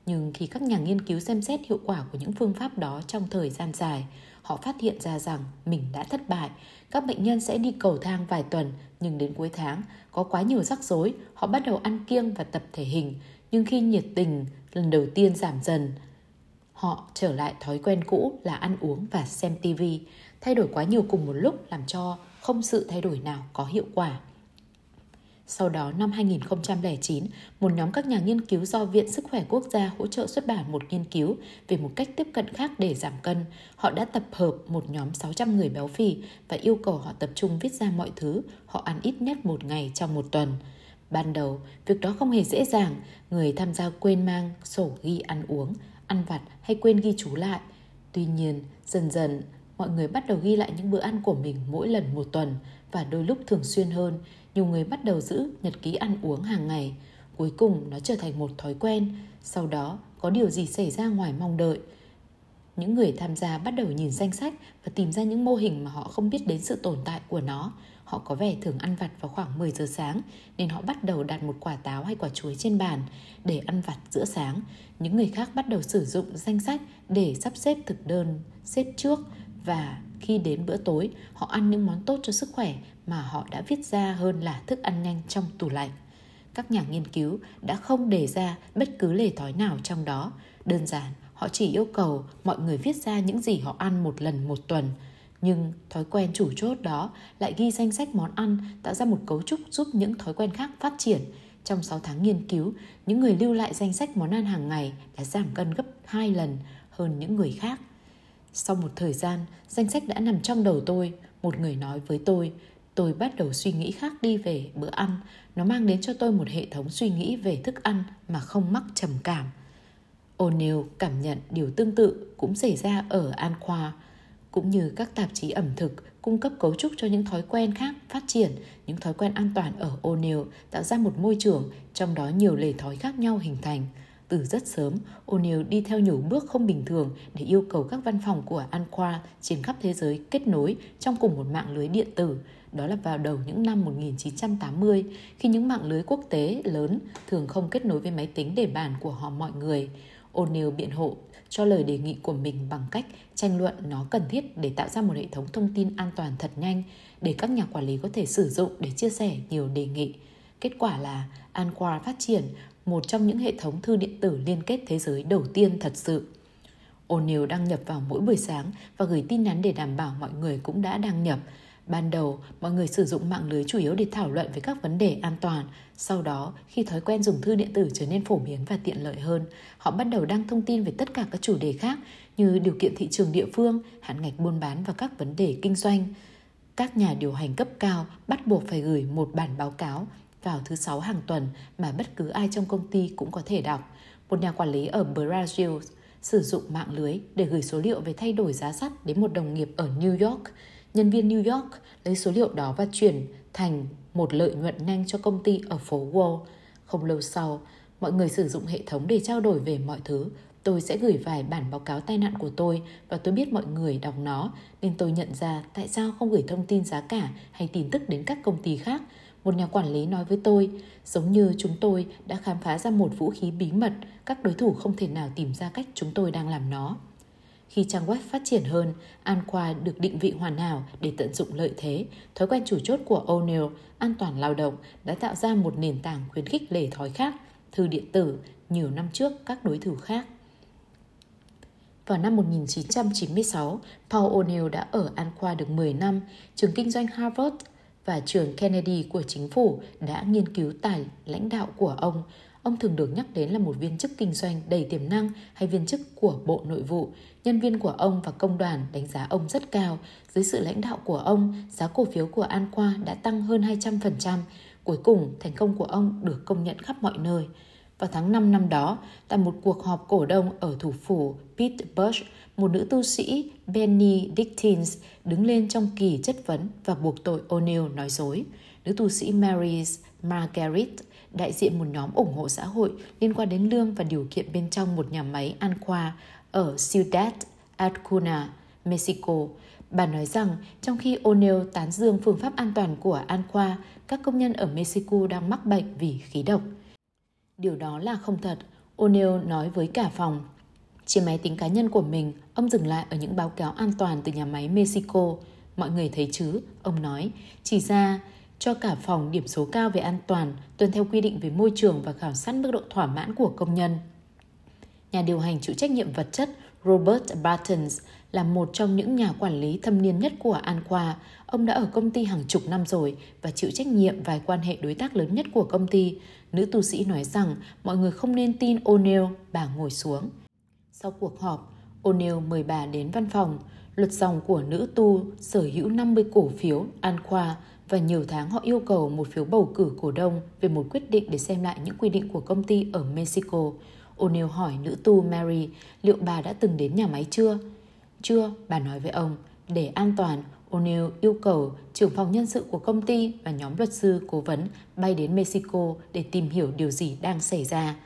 Nhưng khi các nhà nghiên cứu xem xét hiệu quả của những phương pháp đó trong thời gian dài, họ phát hiện ra rằng mình đã thất bại. Các bệnh nhân sẽ đi cầu thang vài tuần, nhưng đến cuối tháng, có quá nhiều rắc rối, họ bắt đầu ăn kiêng và tập thể hình. Nhưng khi nhiệt tình lần đầu tiên giảm dần họ trở lại thói quen cũ là ăn uống và xem tivi thay đổi quá nhiều cùng một lúc làm cho không sự thay đổi nào có hiệu quả sau đó năm 2009, một nhóm các nhà nghiên cứu do Viện Sức khỏe Quốc gia hỗ trợ xuất bản một nghiên cứu về một cách tiếp cận khác để giảm cân. Họ đã tập hợp một nhóm 600 người béo phì và yêu cầu họ tập trung viết ra mọi thứ họ ăn ít nhất một ngày trong một tuần. Ban đầu, việc đó không hề dễ dàng, người tham gia quên mang sổ ghi ăn uống, ăn vặt hay quên ghi chú lại. Tuy nhiên, dần dần, mọi người bắt đầu ghi lại những bữa ăn của mình mỗi lần một tuần và đôi lúc thường xuyên hơn nhiều người bắt đầu giữ nhật ký ăn uống hàng ngày. Cuối cùng nó trở thành một thói quen, sau đó có điều gì xảy ra ngoài mong đợi. Những người tham gia bắt đầu nhìn danh sách và tìm ra những mô hình mà họ không biết đến sự tồn tại của nó. Họ có vẻ thường ăn vặt vào khoảng 10 giờ sáng, nên họ bắt đầu đặt một quả táo hay quả chuối trên bàn để ăn vặt giữa sáng. Những người khác bắt đầu sử dụng danh sách để sắp xếp thực đơn, xếp trước. Và khi đến bữa tối, họ ăn những món tốt cho sức khỏe mà họ đã viết ra hơn là thức ăn nhanh trong tủ lạnh. Các nhà nghiên cứu đã không đề ra bất cứ lề thói nào trong đó. Đơn giản, họ chỉ yêu cầu mọi người viết ra những gì họ ăn một lần một tuần nhưng thói quen chủ chốt đó lại ghi danh sách món ăn tạo ra một cấu trúc giúp những thói quen khác phát triển trong 6 tháng nghiên cứu, những người lưu lại danh sách món ăn hàng ngày đã giảm cân gấp 2 lần hơn những người khác. Sau một thời gian, danh sách đã nằm trong đầu tôi. Một người nói với tôi, tôi bắt đầu suy nghĩ khác đi về bữa ăn. Nó mang đến cho tôi một hệ thống suy nghĩ về thức ăn mà không mắc trầm cảm. O'Neill cảm nhận điều tương tự cũng xảy ra ở An Khoa, cũng như các tạp chí ẩm thực cung cấp cấu trúc cho những thói quen khác phát triển, những thói quen an toàn ở O'Neill tạo ra một môi trường trong đó nhiều lề thói khác nhau hình thành. Từ rất sớm, O'Neill đi theo nhiều bước không bình thường để yêu cầu các văn phòng của Anqua trên khắp thế giới kết nối trong cùng một mạng lưới điện tử. Đó là vào đầu những năm 1980, khi những mạng lưới quốc tế lớn thường không kết nối với máy tính để bàn của họ mọi người. O'Neill biện hộ cho lời đề nghị của mình bằng cách tranh luận nó cần thiết để tạo ra một hệ thống thông tin an toàn thật nhanh để các nhà quản lý có thể sử dụng để chia sẻ nhiều đề nghị. Kết quả là Anqua phát triển một trong những hệ thống thư điện tử liên kết thế giới đầu tiên thật sự. O'Neill đăng nhập vào mỗi buổi sáng và gửi tin nhắn để đảm bảo mọi người cũng đã đăng nhập. Ban đầu, mọi người sử dụng mạng lưới chủ yếu để thảo luận về các vấn đề an toàn. Sau đó, khi thói quen dùng thư điện tử trở nên phổ biến và tiện lợi hơn, họ bắt đầu đăng thông tin về tất cả các chủ đề khác như điều kiện thị trường địa phương, hạn ngạch buôn bán và các vấn đề kinh doanh. Các nhà điều hành cấp cao bắt buộc phải gửi một bản báo cáo vào thứ sáu hàng tuần mà bất cứ ai trong công ty cũng có thể đọc. Một nhà quản lý ở Brazil sử dụng mạng lưới để gửi số liệu về thay đổi giá sắt đến một đồng nghiệp ở New York. Nhân viên New York lấy số liệu đó và chuyển thành một lợi nhuận nhanh cho công ty ở phố Wall. Không lâu sau, mọi người sử dụng hệ thống để trao đổi về mọi thứ. Tôi sẽ gửi vài bản báo cáo tai nạn của tôi và tôi biết mọi người đọc nó nên tôi nhận ra tại sao không gửi thông tin giá cả hay tin tức đến các công ty khác một nhà quản lý nói với tôi, giống như chúng tôi đã khám phá ra một vũ khí bí mật, các đối thủ không thể nào tìm ra cách chúng tôi đang làm nó. Khi trang web phát triển hơn, Anqua được định vị hoàn hảo để tận dụng lợi thế. Thói quen chủ chốt của O'Neill, an toàn lao động, đã tạo ra một nền tảng khuyến khích lề thói khác. thư điện tử nhiều năm trước các đối thủ khác. Vào năm 1996, Paul O'Neill đã ở Anqua được 10 năm, trường kinh doanh Harvard và trường Kennedy của chính phủ đã nghiên cứu tài lãnh đạo của ông. Ông thường được nhắc đến là một viên chức kinh doanh đầy tiềm năng hay viên chức của Bộ Nội vụ. Nhân viên của ông và công đoàn đánh giá ông rất cao. Dưới sự lãnh đạo của ông, giá cổ phiếu của Anqua đã tăng hơn 200%. Cuối cùng, thành công của ông được công nhận khắp mọi nơi. Vào tháng 5 năm đó, tại một cuộc họp cổ đông ở thủ phủ Pittsburgh, một nữ tu sĩ Benny Dickens đứng lên trong kỳ chất vấn và buộc tội O'Neill nói dối. Nữ tu sĩ Mary Margaret đại diện một nhóm ủng hộ xã hội liên quan đến lương và điều kiện bên trong một nhà máy ăn khoa ở Ciudad Acuna, Mexico. Bà nói rằng trong khi O'Neill tán dương phương pháp an toàn của Anqua, các công nhân ở Mexico đang mắc bệnh vì khí độc. Điều đó là không thật, O'Neill nói với cả phòng. Trên máy tính cá nhân của mình, ông dừng lại ở những báo cáo an toàn từ nhà máy Mexico. Mọi người thấy chứ, ông nói, chỉ ra cho cả phòng điểm số cao về an toàn, tuân theo quy định về môi trường và khảo sát mức độ thỏa mãn của công nhân. Nhà điều hành chịu trách nhiệm vật chất Robert Bartons là một trong những nhà quản lý thâm niên nhất của Anqua. Ông đã ở công ty hàng chục năm rồi và chịu trách nhiệm vài quan hệ đối tác lớn nhất của công ty. Nữ tu sĩ nói rằng mọi người không nên tin O'Neill, bà ngồi xuống. Sau cuộc họp, O'Neill mời bà đến văn phòng. Luật dòng của nữ tu sở hữu 50 cổ phiếu Anqua và nhiều tháng họ yêu cầu một phiếu bầu cử cổ đông về một quyết định để xem lại những quy định của công ty ở Mexico. O'Neill hỏi nữ tu Mary liệu bà đã từng đến nhà máy chưa? Chưa, bà nói với ông. Để an toàn, O'Neill yêu cầu trưởng phòng nhân sự của công ty và nhóm luật sư cố vấn bay đến Mexico để tìm hiểu điều gì đang xảy ra.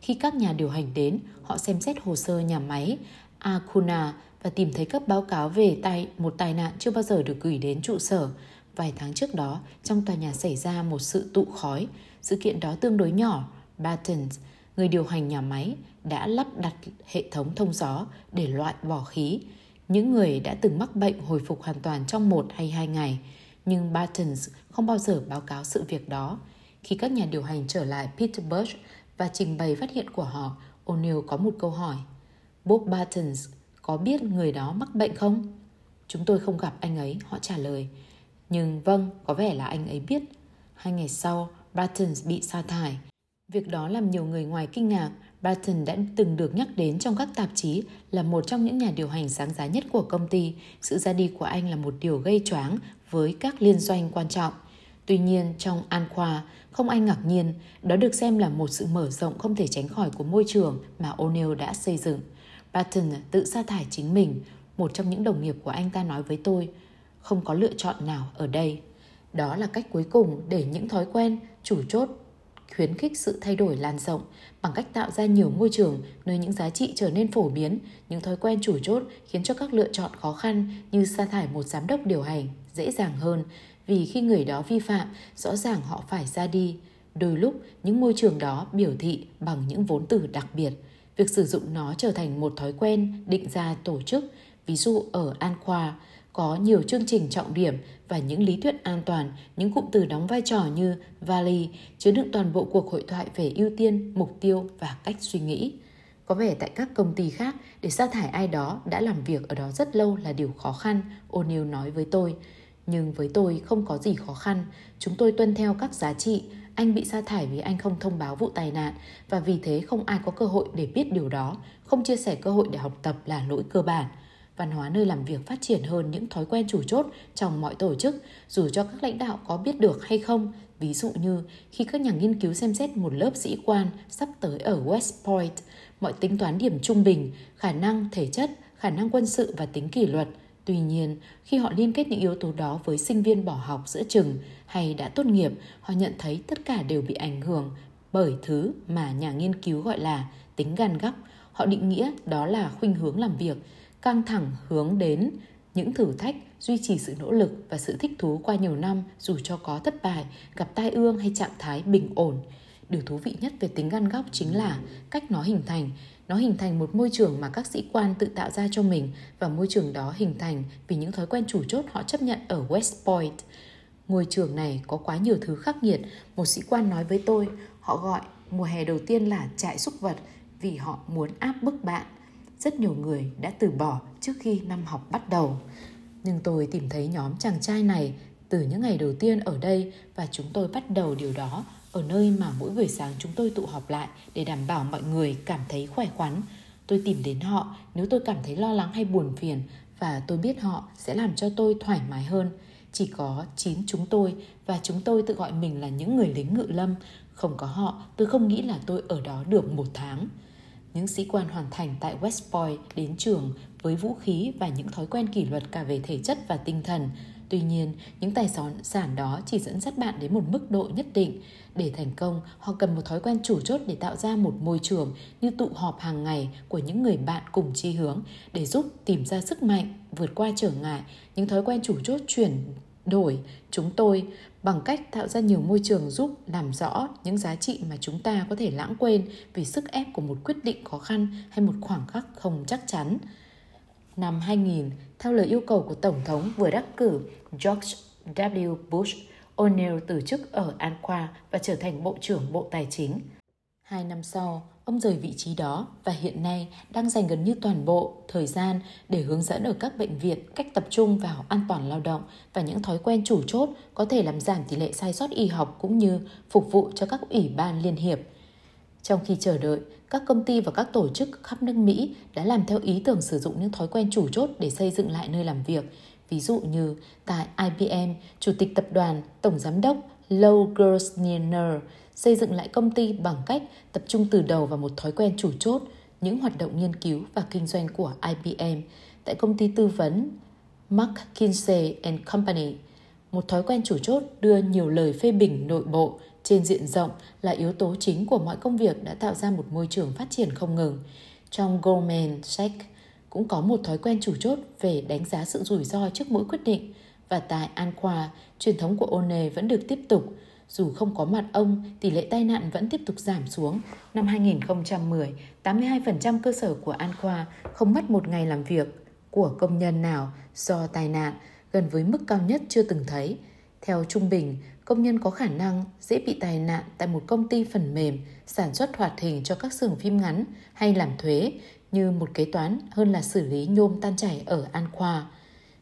Khi các nhà điều hành đến, họ xem xét hồ sơ nhà máy Acuna và tìm thấy các báo cáo về tai một tai nạn chưa bao giờ được gửi đến trụ sở. Vài tháng trước đó, trong tòa nhà xảy ra một sự tụ khói. Sự kiện đó tương đối nhỏ. Bartons, người điều hành nhà máy, đã lắp đặt hệ thống thông gió để loại bỏ khí. Những người đã từng mắc bệnh hồi phục hoàn toàn trong một hay hai ngày, nhưng Bartons không bao giờ báo cáo sự việc đó. Khi các nhà điều hành trở lại Petersburg và trình bày phát hiện của họ, O'Neill có một câu hỏi. Bob Bartons có biết người đó mắc bệnh không? Chúng tôi không gặp anh ấy, họ trả lời. Nhưng vâng, có vẻ là anh ấy biết. Hai ngày sau, Barton bị sa thải. Việc đó làm nhiều người ngoài kinh ngạc. Barton đã từng được nhắc đến trong các tạp chí là một trong những nhà điều hành sáng giá nhất của công ty. Sự ra đi của anh là một điều gây choáng với các liên doanh quan trọng. Tuy nhiên, trong An Khoa, không ai ngạc nhiên, đó được xem là một sự mở rộng không thể tránh khỏi của môi trường mà O'Neill đã xây dựng. Barton tự sa thải chính mình, một trong những đồng nghiệp của anh ta nói với tôi, không có lựa chọn nào ở đây. Đó là cách cuối cùng để những thói quen, chủ chốt khuyến khích sự thay đổi lan rộng bằng cách tạo ra nhiều môi trường nơi những giá trị trở nên phổ biến, những thói quen chủ chốt khiến cho các lựa chọn khó khăn như sa thải một giám đốc điều hành dễ dàng hơn vì khi người đó vi phạm, rõ ràng họ phải ra đi. Đôi lúc, những môi trường đó biểu thị bằng những vốn từ đặc biệt. Việc sử dụng nó trở thành một thói quen định ra tổ chức, ví dụ ở An Khoa, có nhiều chương trình trọng điểm và những lý thuyết an toàn, những cụm từ đóng vai trò như valley chứa đựng toàn bộ cuộc hội thoại về ưu tiên, mục tiêu và cách suy nghĩ. Có vẻ tại các công ty khác, để sa thải ai đó đã làm việc ở đó rất lâu là điều khó khăn, O'Neill nói với tôi. Nhưng với tôi không có gì khó khăn, chúng tôi tuân theo các giá trị. Anh bị sa thải vì anh không thông báo vụ tai nạn và vì thế không ai có cơ hội để biết điều đó, không chia sẻ cơ hội để học tập là lỗi cơ bản văn hóa nơi làm việc phát triển hơn những thói quen chủ chốt trong mọi tổ chức, dù cho các lãnh đạo có biết được hay không. Ví dụ như khi các nhà nghiên cứu xem xét một lớp sĩ quan sắp tới ở West Point, mọi tính toán điểm trung bình, khả năng thể chất, khả năng quân sự và tính kỷ luật. Tuy nhiên, khi họ liên kết những yếu tố đó với sinh viên bỏ học giữa chừng hay đã tốt nghiệp, họ nhận thấy tất cả đều bị ảnh hưởng bởi thứ mà nhà nghiên cứu gọi là tính gan góc. Họ định nghĩa đó là khuynh hướng làm việc, căng thẳng hướng đến những thử thách, duy trì sự nỗ lực và sự thích thú qua nhiều năm dù cho có thất bại, gặp tai ương hay trạng thái bình ổn. Điều thú vị nhất về tính gan góc chính là cách nó hình thành. Nó hình thành một môi trường mà các sĩ quan tự tạo ra cho mình và môi trường đó hình thành vì những thói quen chủ chốt họ chấp nhận ở West Point. Ngôi trường này có quá nhiều thứ khắc nghiệt. Một sĩ quan nói với tôi, họ gọi mùa hè đầu tiên là trại súc vật vì họ muốn áp bức bạn. Rất nhiều người đã từ bỏ trước khi năm học bắt đầu. Nhưng tôi tìm thấy nhóm chàng trai này từ những ngày đầu tiên ở đây và chúng tôi bắt đầu điều đó ở nơi mà mỗi buổi sáng chúng tôi tụ họp lại để đảm bảo mọi người cảm thấy khỏe khoắn. Tôi tìm đến họ nếu tôi cảm thấy lo lắng hay buồn phiền và tôi biết họ sẽ làm cho tôi thoải mái hơn. Chỉ có 9 chúng tôi và chúng tôi tự gọi mình là những người lính ngự lâm. Không có họ, tôi không nghĩ là tôi ở đó được một tháng. Những sĩ quan hoàn thành tại West Point đến trường với vũ khí và những thói quen kỷ luật cả về thể chất và tinh thần. Tuy nhiên, những tài sản đó chỉ dẫn dắt bạn đến một mức độ nhất định. Để thành công, họ cần một thói quen chủ chốt để tạo ra một môi trường như tụ họp hàng ngày của những người bạn cùng chi hướng để giúp tìm ra sức mạnh, vượt qua trở ngại. Những thói quen chủ chốt chuyển đổi chúng tôi bằng cách tạo ra nhiều môi trường giúp làm rõ những giá trị mà chúng ta có thể lãng quên vì sức ép của một quyết định khó khăn hay một khoảng khắc không chắc chắn. Năm 2000, theo lời yêu cầu của Tổng thống vừa đắc cử George W. Bush, O'Neill từ chức ở Anqua và trở thành Bộ trưởng Bộ Tài chính. Hai năm sau, ông rời vị trí đó và hiện nay đang dành gần như toàn bộ thời gian để hướng dẫn ở các bệnh viện cách tập trung vào an toàn lao động và những thói quen chủ chốt có thể làm giảm tỷ lệ sai sót y học cũng như phục vụ cho các ủy ban liên hiệp. Trong khi chờ đợi, các công ty và các tổ chức khắp nước Mỹ đã làm theo ý tưởng sử dụng những thói quen chủ chốt để xây dựng lại nơi làm việc. Ví dụ như tại IBM, Chủ tịch tập đoàn, Tổng Giám đốc Lou Gerstner xây dựng lại công ty bằng cách tập trung từ đầu vào một thói quen chủ chốt, những hoạt động nghiên cứu và kinh doanh của IBM tại công ty tư vấn McKinsey and Company. Một thói quen chủ chốt đưa nhiều lời phê bình nội bộ trên diện rộng là yếu tố chính của mọi công việc đã tạo ra một môi trường phát triển không ngừng. Trong Goldman Sachs cũng có một thói quen chủ chốt về đánh giá sự rủi ro trước mỗi quyết định và tại Anqua, truyền thống của One vẫn được tiếp tục. Dù không có mặt ông, tỷ lệ tai nạn vẫn tiếp tục giảm xuống. Năm 2010, 82% cơ sở của Anqua không mất một ngày làm việc của công nhân nào do tai nạn, gần với mức cao nhất chưa từng thấy. Theo trung bình, công nhân có khả năng dễ bị tai nạn tại một công ty phần mềm sản xuất hoạt hình cho các xưởng phim ngắn hay làm thuế như một kế toán hơn là xử lý nhôm tan chảy ở An Khoa.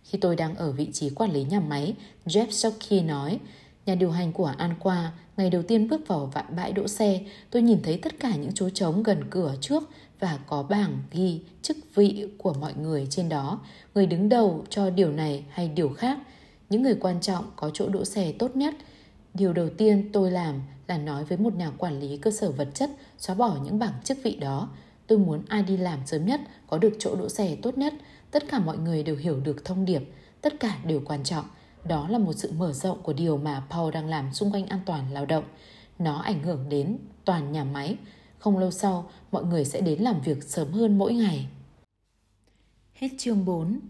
Khi tôi đang ở vị trí quản lý nhà máy, Jeff Shockey nói, nhà điều hành của An Qua ngày đầu tiên bước vào bãi đỗ xe, tôi nhìn thấy tất cả những chỗ trống gần cửa trước và có bảng ghi chức vị của mọi người trên đó, người đứng đầu cho điều này hay điều khác. Những người quan trọng có chỗ đỗ xe tốt nhất – Điều đầu tiên tôi làm là nói với một nhà quản lý cơ sở vật chất xóa bỏ những bảng chức vị đó. Tôi muốn ai đi làm sớm nhất, có được chỗ đỗ xe tốt nhất. Tất cả mọi người đều hiểu được thông điệp, tất cả đều quan trọng. Đó là một sự mở rộng của điều mà Paul đang làm xung quanh an toàn lao động. Nó ảnh hưởng đến toàn nhà máy. Không lâu sau, mọi người sẽ đến làm việc sớm hơn mỗi ngày. Hết chương 4